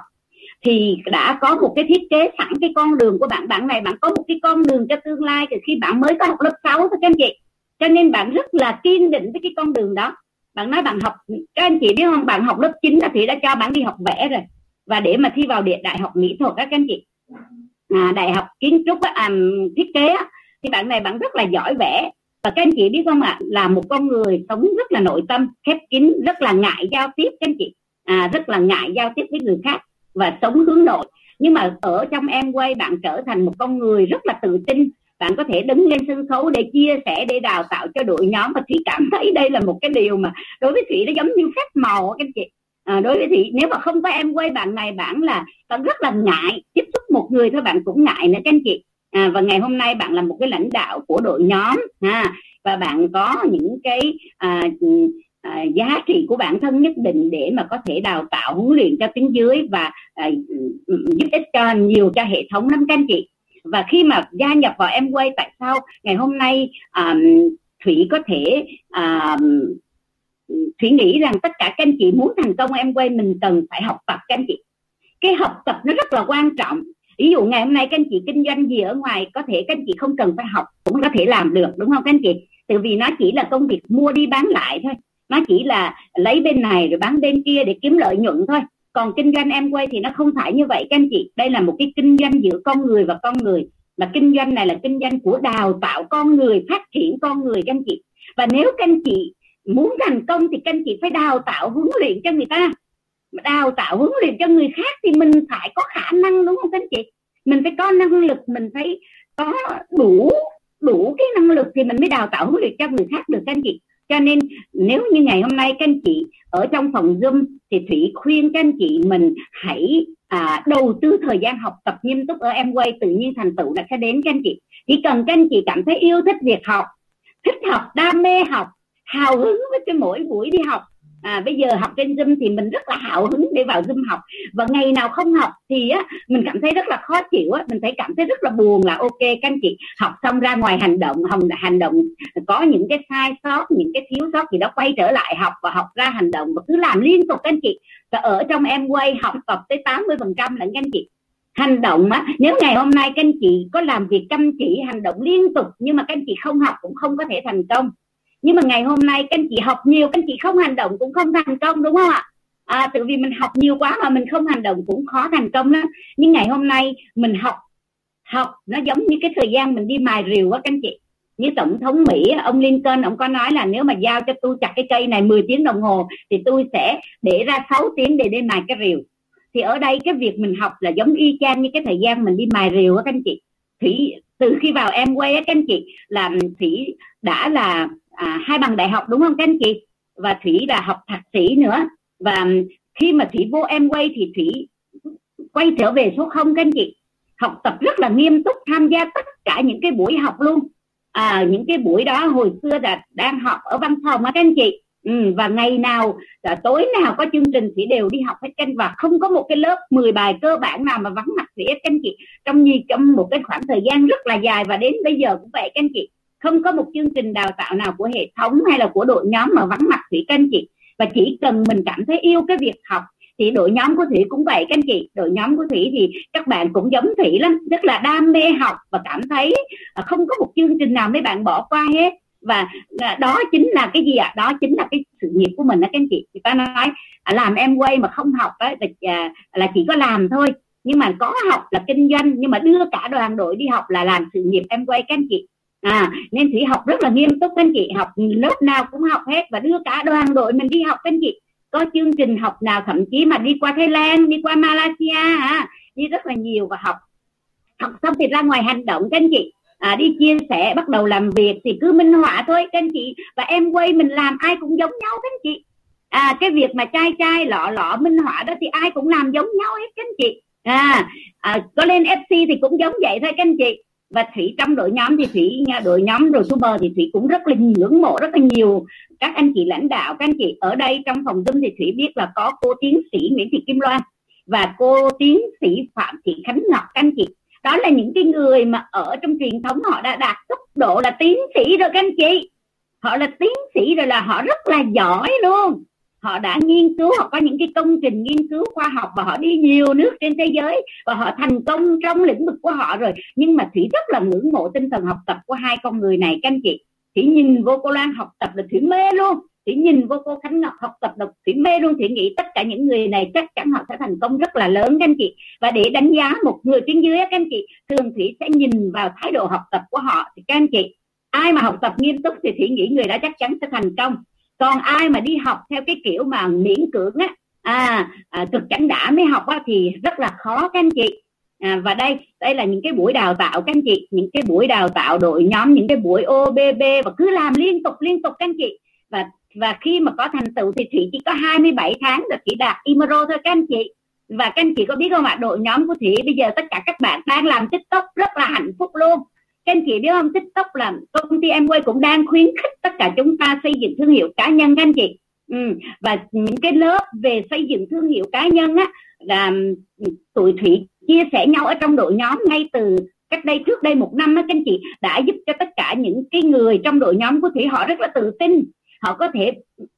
Speaker 2: Thì đã có một cái thiết kế sẵn cái con đường của bạn. Bạn này bạn có một cái con đường cho tương lai từ khi bạn mới có học lớp 6 thôi các anh chị. Cho nên bạn rất là kiên định với cái con đường đó. Bạn nói bạn học các anh chị biết không? Bạn học lớp 9 là thì đã cho bạn đi học vẽ rồi. Và để mà thi vào đại học mỹ thuật các anh chị. À, đại học kiến trúc à, thiết kế thì bạn này bạn rất là giỏi vẽ. Và các anh chị biết không ạ? À, là một con người sống rất là nội tâm khép kín rất là ngại giao tiếp. Các anh chị à, rất là ngại giao tiếp với người khác và sống hướng nội. Nhưng mà ở trong em quay bạn trở thành một con người rất là tự tin. Bạn có thể đứng lên sân khấu để chia sẻ để đào tạo cho đội nhóm. Và thủy cảm thấy đây là một cái điều mà đối với thủy nó giống như phép màu các anh chị. À, đối với thủy nếu mà không có em quay bạn này bạn là bạn rất là ngại tiếp xúc một người thôi bạn cũng ngại nữa các anh chị à, và ngày hôm nay bạn là một cái lãnh đạo của đội nhóm ha. Và bạn có những cái à, à, giá trị của bản thân nhất định để mà có thể đào tạo huấn luyện cho tuyến dưới và à, giúp ích cho nhiều cho hệ thống lắm các anh chị. Và khi mà gia nhập vào em quay tại sao ngày hôm nay à, thủy có thể à, thủy nghĩ rằng tất cả các anh chị muốn thành công em quay mình cần phải học tập các anh chị. Cái học tập nó rất là quan trọng ví dụ ngày hôm nay các anh chị kinh doanh gì ở ngoài, có thể các anh chị không cần phải học, cũng có thể làm được, đúng không các anh chị? Tự vì nó chỉ là công việc mua đi bán lại thôi. Nó chỉ là lấy bên này rồi bán bên kia để kiếm lợi nhuận thôi. Còn kinh doanh em quay thì nó không phải như vậy các anh chị. Đây là một cái kinh doanh giữa con người và con người. Mà kinh doanh này là kinh doanh của đào tạo con người, phát triển con người các anh chị. Và nếu các anh chị muốn thành công thì các anh chị phải đào tạo huấn luyện cho người ta đào tạo huấn luyện cho người khác thì mình phải có khả năng đúng không các anh chị? Mình phải có năng lực mình phải có đủ đủ cái năng lực thì mình mới đào tạo huấn luyện cho người khác được các anh chị. Cho nên nếu như ngày hôm nay các anh chị ở trong phòng zoom thì thủy khuyên các anh chị mình hãy à, đầu tư thời gian học tập nghiêm túc ở em quay tự nhiên thành tựu là sẽ đến các anh chị. Chỉ cần các anh chị cảm thấy yêu thích việc học thích học đam mê học hào hứng với cái mỗi buổi đi học à, bây giờ học trên zoom thì mình rất là hào hứng để vào zoom học. Và ngày nào không học thì á mình cảm thấy rất là khó chịu á. Mình thấy cảm thấy rất là buồn là ok các anh chị học xong ra ngoài hành động hành hành động có những cái sai sót những cái thiếu sót gì đó quay trở lại học và học ra hành động và cứ làm liên tục các anh chị. Và ở trong em quay học tập tới 80 phần trăm là các anh chị. Hành động á nếu ngày hôm nay các anh chị có làm việc chăm chỉ hành động liên tục nhưng mà các anh chị không học cũng không có thể thành công nhưng mà ngày hôm nay các anh chị học nhiều các anh chị không hành động cũng không thành công đúng không ạ? À, tự vì mình học nhiều quá mà mình không hành động cũng khó thành công lắm. Nhưng ngày hôm nay mình học học nó giống như cái thời gian mình đi mài rìu quá các anh chị. Như tổng thống mỹ ông lincoln ông có nói là nếu mà giao cho tôi chặt cái cây này 10 tiếng đồng hồ thì tôi sẽ để ra 6 tiếng để đi mài cái rìu. Thì ở đây cái việc mình học là giống y chang như cái thời gian mình đi mài rìu á các anh chị. Thủy từ khi vào em quay á các anh chị là thủy đã là à, hai bằng đại học đúng không các anh chị? Và thủy là học thạc sĩ nữa. Và um, khi mà thủy vô em quay thì thủy quay trở về số không các anh chị. Học tập rất là nghiêm túc tham gia tất cả những cái buổi học luôn. À, những cái buổi đó hồi xưa là đang học ở văn phòng á các anh chị. Ừ, và ngày nào là tối nào có chương trình thủy đều đi học hết canh và không có một cái lớp 10 bài cơ bản nào mà vắng mặt thủy hết anh chị. Trong như trong một cái khoảng thời gian rất là dài và đến bây giờ cũng vậy các anh chị không có một chương trình đào tạo nào của hệ thống hay là của đội nhóm mà vắng mặt thủy các anh chị. Và chỉ cần mình cảm thấy yêu cái việc học thì đội nhóm của thủy cũng vậy các anh chị. Đội nhóm của thủy thì các bạn cũng giống thủy lắm rất là đam mê học và cảm thấy à, không có một chương trình nào mấy bạn bỏ qua hết. Và à, đó chính là cái gì ạ? À? đó chính là cái sự nghiệp của mình đó các anh chị. Người ta nói à, làm em quay mà không học ấy, là, là chỉ có làm thôi. Nhưng mà có học là kinh doanh nhưng mà đưa cả đoàn đội đi học là làm sự nghiệp em quay các anh chị à nên thủy học rất là nghiêm túc các anh chị học lớp nào cũng học hết và đưa cả đoàn đội mình đi học các anh chị. Có chương trình học nào thậm chí mà đi qua Thái Lan đi qua Malaysia à, đi rất là nhiều và học. Học xong thì ra ngoài hành động các anh chị. À, đi chia sẻ bắt đầu làm việc thì cứ minh họa thôi các anh chị. Và em quay mình làm ai cũng giống nhau các anh chị. À cái việc mà trai trai lọ lọ minh họa đó thì ai cũng làm giống nhau hết các anh chị. À, à có lên FC thì cũng giống vậy thôi các anh chị và thủy trong đội nhóm thì thủy đội nhóm rồi bờ thì thủy cũng rất là ngưỡng mộ, rất là nhiều. Các anh chị lãnh đạo, các anh chị ở đây trong phòng zoom thì thủy biết là có cô tiến sĩ nguyễn thị kim loan và cô tiến sĩ phạm thị khánh ngọc, các anh chị. Đó là những cái người mà ở trong truyền thống họ đã đạt tốc độ là tiến sĩ rồi, các anh chị. Họ là tiến sĩ rồi là họ rất là giỏi luôn họ đã nghiên cứu, họ có những cái công trình nghiên cứu khoa học và họ đi nhiều nước trên thế giới và họ thành công trong lĩnh vực của họ rồi. Nhưng mà thủy rất là ngưỡng mộ tinh thần học tập của hai con người này, các anh chị. Thủy nhìn vô cô Lan học tập là thủy mê luôn. Thủy nhìn vô cô Khánh Ngọc học tập là thủy mê luôn. Thủy nghĩ tất cả những người này chắc chắn họ sẽ thành công rất là lớn, các anh chị. Và để đánh giá một người trên dưới các anh chị, thường thủy sẽ nhìn vào thái độ học tập của họ. Thì các anh chị, ai mà học tập nghiêm túc thì thủy nghĩ người đó chắc chắn sẽ thành công còn ai mà đi học theo cái kiểu mà miễn cưỡng á à, à cực chẳng đã mới học á thì rất là khó các anh chị. À, và đây đây là những cái buổi đào tạo các anh chị những cái buổi đào tạo đội nhóm những cái buổi OBB và cứ làm liên tục liên tục các anh chị. Và và khi mà có thành tựu thì thủy chỉ có 27 tháng là chỉ đạt imro thôi các anh chị. Và các anh chị có biết không ạ đội nhóm của thủy bây giờ tất cả các bạn đang làm tiktok rất là hạnh phúc luôn các anh chị biết không? Tiktok là công ty em quay cũng đang khuyến khích tất cả chúng ta xây dựng thương hiệu cá nhân các anh chị. Ừ. và những cái lớp về xây dựng thương hiệu cá nhân á là ừ, tụi thủy chia sẻ nhau ở trong đội nhóm ngay từ cách đây trước đây một năm á các anh chị đã giúp cho tất cả những cái người trong đội nhóm của thủy họ rất là tự tin. Họ có thể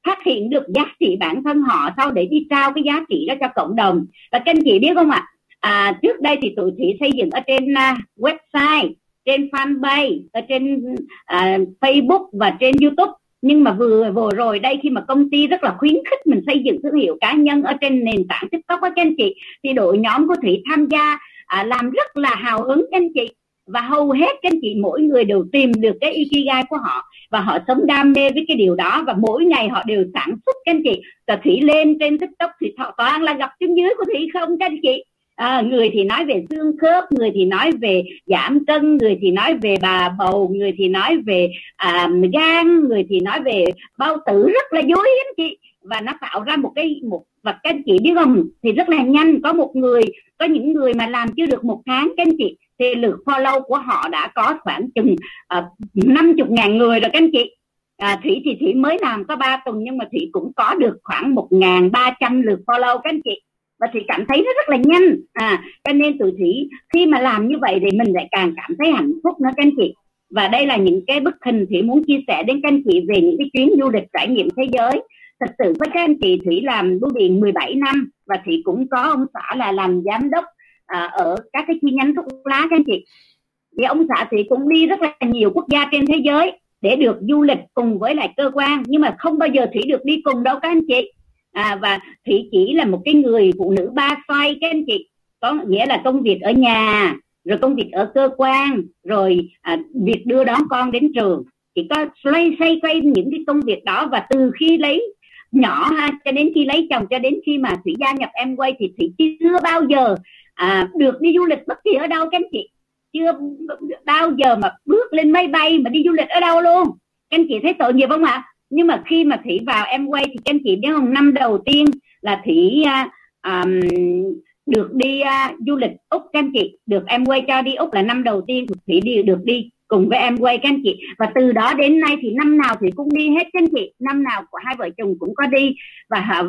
Speaker 2: phát hiện được giá trị bản thân họ sau để đi trao cái giá trị đó cho cộng đồng. Và các anh chị biết không ạ? À, trước đây thì tụi thủy xây dựng ở trên uh, website trên fanpage ở trên uh, facebook và trên youtube. Nhưng mà vừa vừa rồi đây khi mà công ty rất là khuyến khích mình xây dựng thương hiệu cá nhân ở trên nền tảng tiktok các anh chị thì đội nhóm của thủy tham gia à, làm rất là hào hứng các anh chị. Và hầu hết các anh chị mỗi người đều tìm được cái ikigai của họ và họ sống đam mê với cái điều đó. Và mỗi ngày họ đều sản xuất các anh chị. Và thủy lên trên tiktok thì họ toàn là gặp chân dưới của thủy không các anh chị? À, người thì nói về xương khớp người thì nói về giảm cân người thì nói về bà bầu người thì nói về à, gan người thì nói về bao tử rất là vui anh chị. Và nó tạo ra một cái một và các anh chị biết không? Thì rất là nhanh có một người có những người mà làm chưa được một tháng các anh chị thì lượt follow của họ đã có khoảng chừng à, năm chục ngàn người rồi các anh chị. À, thủy thì thủy mới làm có 3 tuần nhưng mà thủy cũng có được khoảng một ngàn ba trăm lượt follow các anh chị và thủy cảm thấy nó rất là nhanh. À cho nên tụi thủy khi mà làm như vậy thì mình lại càng cảm thấy hạnh phúc nữa các anh chị. Và đây là những cái bức hình thủy muốn chia sẻ đến các anh chị về những cái chuyến du lịch trải nghiệm thế giới. Thật sự với các anh chị thủy làm bưu điện 17 năm và thủy cũng có ông xã là làm giám đốc à, ở các cái chi nhánh thuốc lá các anh chị. Thì ông xã thủy cũng đi rất là nhiều quốc gia trên thế giới để được du lịch cùng với lại cơ quan. Nhưng mà không bao giờ thủy được đi cùng đâu các anh chị à, và thủy chỉ là một cái người phụ nữ ba xoay các anh chị. Có nghĩa là công việc ở nhà rồi công việc ở cơ quan rồi à, việc đưa đón con đến trường. Chỉ có xoay xoay quay những cái công việc đó và từ khi lấy nhỏ ha cho đến khi lấy chồng cho đến khi mà thủy gia nhập em quay thì thủy chưa bao giờ à, được đi du lịch bất kỳ ở đâu các anh chị. Chưa bao giờ mà bước lên máy bay mà đi du lịch ở đâu luôn. Các anh chị thấy tội nghiệp không ạ? Nhưng mà khi mà thủy vào em quay thì các anh chị biết không năm đầu tiên là thủy uh, um, được đi uh, du lịch úc. Các anh chị được em quay cho đi úc là năm đầu tiên thủy đi được đi cùng với em quay các anh chị. Và từ đó đến nay thì năm nào thì cũng đi hết các anh chị. Năm nào của hai vợ chồng cũng có đi. Và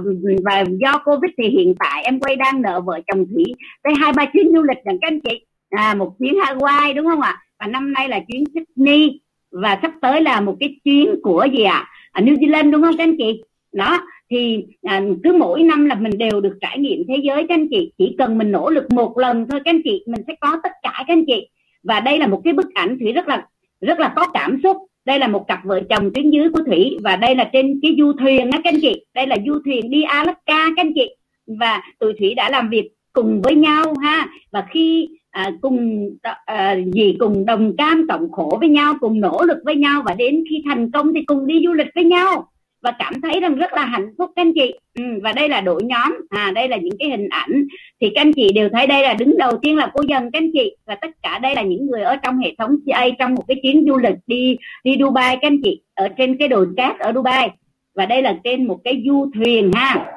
Speaker 2: và do covid thì hiện tại em quay đang nợ vợ chồng thủy tới hai ba chuyến du lịch rằng các anh chị. À, một chuyến Hawaii đúng không ạ? Và năm nay là chuyến Sydney. Và sắp tới là một cái chuyến của gì ạ? à? New Zealand đúng không các anh chị? Đó thì à, cứ mỗi năm là mình đều được trải nghiệm thế giới các anh chị. Chỉ cần mình nỗ lực một lần thôi các anh chị mình sẽ có tất cả các anh chị. Và đây là một cái bức ảnh thủy rất là rất là có cảm xúc. Đây là một cặp vợ chồng tuyến dưới của thủy và đây là trên cái du thuyền á các anh chị. Đây là du thuyền đi Alaska các anh chị. Và tụi thủy đã làm việc cùng với nhau ha. Và khi à, cùng à, gì cùng đồng cam cộng khổ với nhau cùng nỗ lực với nhau và đến khi thành công thì cùng đi du lịch với nhau. Và cảm thấy rằng rất là hạnh phúc các anh chị. Ừ, và đây là đội nhóm. À đây là những cái hình ảnh. Thì các anh chị đều thấy đây là đứng đầu tiên là cô dần các anh chị. Và tất cả đây là những người ở trong hệ thống CA trong một cái chuyến du lịch đi đi Dubai các anh chị ở trên cái đồi cát ở Dubai. Và đây là trên một cái du thuyền ha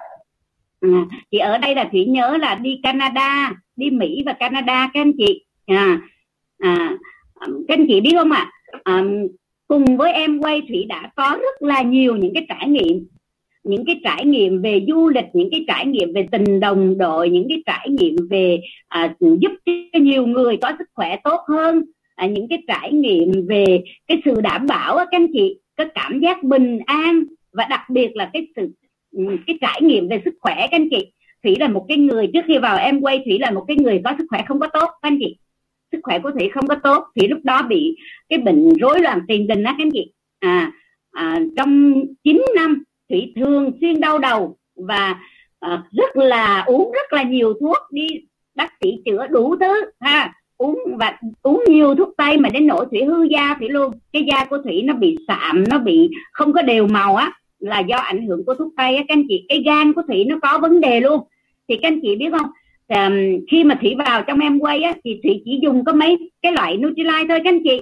Speaker 2: à, thì ở đây là thủy nhớ là đi Canada đi Mỹ và Canada các anh chị. À, à các anh chị biết không ạ? À? à, cùng với em quay thủy đã có rất là nhiều những cái trải nghiệm. Những cái trải nghiệm về du lịch những cái trải nghiệm về tình đồng đội những cái trải nghiệm về à, giúp cho nhiều người có sức khỏe tốt hơn. À, những cái trải nghiệm về cái sự đảm bảo các anh chị cái cảm giác bình an và đặc biệt là cái sự Ừ, cái trải nghiệm về sức khỏe các anh chị. Thủy là một cái người trước khi vào em quay thủy là một cái người có sức khỏe không có tốt các anh chị. Sức khỏe của thủy không có tốt thì lúc đó bị cái bệnh rối loạn tiền đình á các anh chị. À, à trong 9 năm thủy thường xuyên đau đầu và à, rất là uống rất là nhiều thuốc đi bác sĩ chữa đủ thứ ha. Uống và uống nhiều thuốc tây mà đến nỗi thủy hư da thủy luôn. Cái da của thủy nó bị sạm nó bị không có đều màu á là do ảnh hưởng của thuốc tây á. Các anh chị cái gan của thủy nó có vấn đề luôn. Thì các anh chị biết không? Khi mà thủy vào trong em quay á thì thủy chỉ dùng có mấy cái loại Nutrilite thôi các anh chị.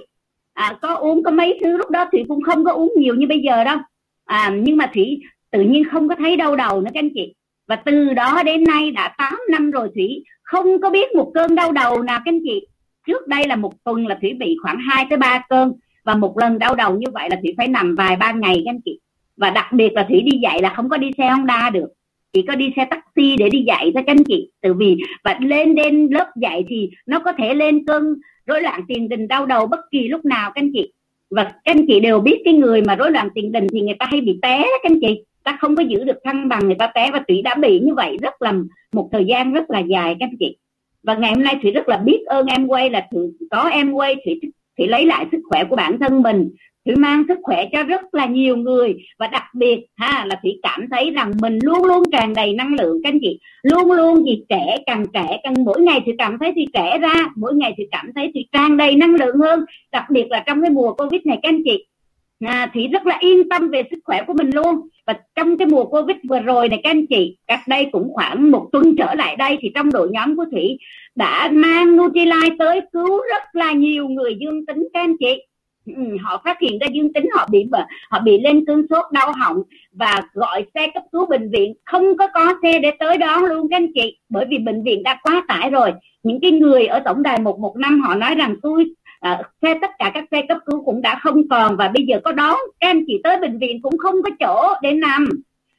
Speaker 2: À, có uống có mấy thứ lúc đó thủy cũng không có uống nhiều như bây giờ đâu. À, nhưng mà thủy tự nhiên không có thấy đau đầu nữa các anh chị. Và từ đó đến nay đã 8 năm rồi thủy không có biết một cơn đau đầu nào các anh chị. Trước đây là một tuần là thủy bị khoảng 2 tới ba cơn. Và một lần đau đầu như vậy là thủy phải nằm vài ba ngày các anh chị và đặc biệt là thủy đi dạy là không có đi xe Honda được. Chỉ có đi xe taxi để đi dạy thôi các anh chị. Từ vì và lên đến lớp dạy thì nó có thể lên cơn rối loạn tiền đình đau đầu bất kỳ lúc nào các anh chị. Và các anh chị đều biết cái người mà rối loạn tiền đình thì người ta hay bị té đó các anh chị. Ta không có giữ được thăng bằng, người ta té và thủy đã bị như vậy rất là, một thời gian rất là dài các anh chị. Và ngày hôm nay thủy rất là biết ơn em quay là thủy, có em quay thủy thủy lấy lại sức khỏe của bản thân mình. Thủy mang sức khỏe cho rất là nhiều người và đặc biệt ha là Thủy cảm thấy rằng mình luôn luôn tràn đầy năng lượng các anh chị. Luôn luôn gì trẻ càng trẻ càng mỗi ngày thì cảm thấy thì trẻ ra mỗi ngày thì cảm thấy thì tràn đầy năng lượng hơn đặc biệt là trong cái mùa covid này các anh chị. À, thì rất là yên tâm về sức khỏe của mình luôn. Và trong cái mùa covid vừa rồi này các anh chị cách đây cũng khoảng một tuần trở lại đây thì trong đội nhóm của thủy đã mang Nutrilite tới cứu rất là nhiều người dương tính các anh chị. Ừ, họ phát hiện ra dương tính họ bị họ bị lên cơn sốt đau họng và gọi xe cấp cứu bệnh viện. Không có có xe để tới đó luôn các anh chị bởi vì bệnh viện đã quá tải rồi. Những cái người ở tổng đài 115 họ nói rằng tôi à, xe tất cả các xe cấp cứu cũng đã không còn và bây giờ có đón các anh chị tới bệnh viện cũng không có chỗ để nằm.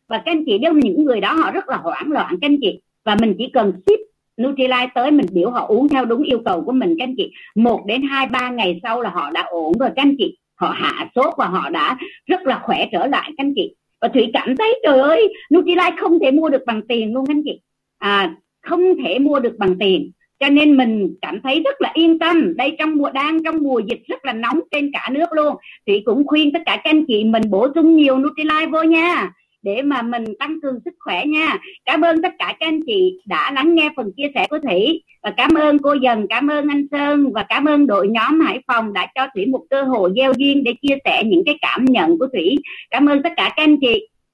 Speaker 2: Và các anh chị biết những người đó họ rất là hoảng loạn các anh chị và mình chỉ cần ship Nutrilite tới mình biểu họ uống theo đúng yêu cầu của mình. Các anh chị, một đến hai, ba ngày sau là họ đã ổn rồi. Các anh chị, họ hạ sốt và họ đã rất là khỏe trở lại. Các anh chị, và thủy cảm thấy, trời ơi Nutrilite không thể mua được bằng tiền luôn, các anh chị. À không thể mua được bằng tiền. Cho nên mình cảm thấy rất là yên tâm. Đây trong mùa, đang trong mùa dịch rất là nóng trên cả nước luôn. Thì cũng khuyên tất cả các anh chị mình bổ sung nhiều Nutrilite vô nha để mà mình tăng cường sức khỏe nha. Cảm ơn tất cả các anh chị đã lắng nghe phần chia sẻ của thủy. Và cảm ơn cô dần, cảm ơn anh sơn. Và cảm ơn đội nhóm hải phòng đã cho thủy một cơ hội gieo duyên để chia sẻ những cái cảm nhận của thủy. Cảm ơn tất cả các anh chị.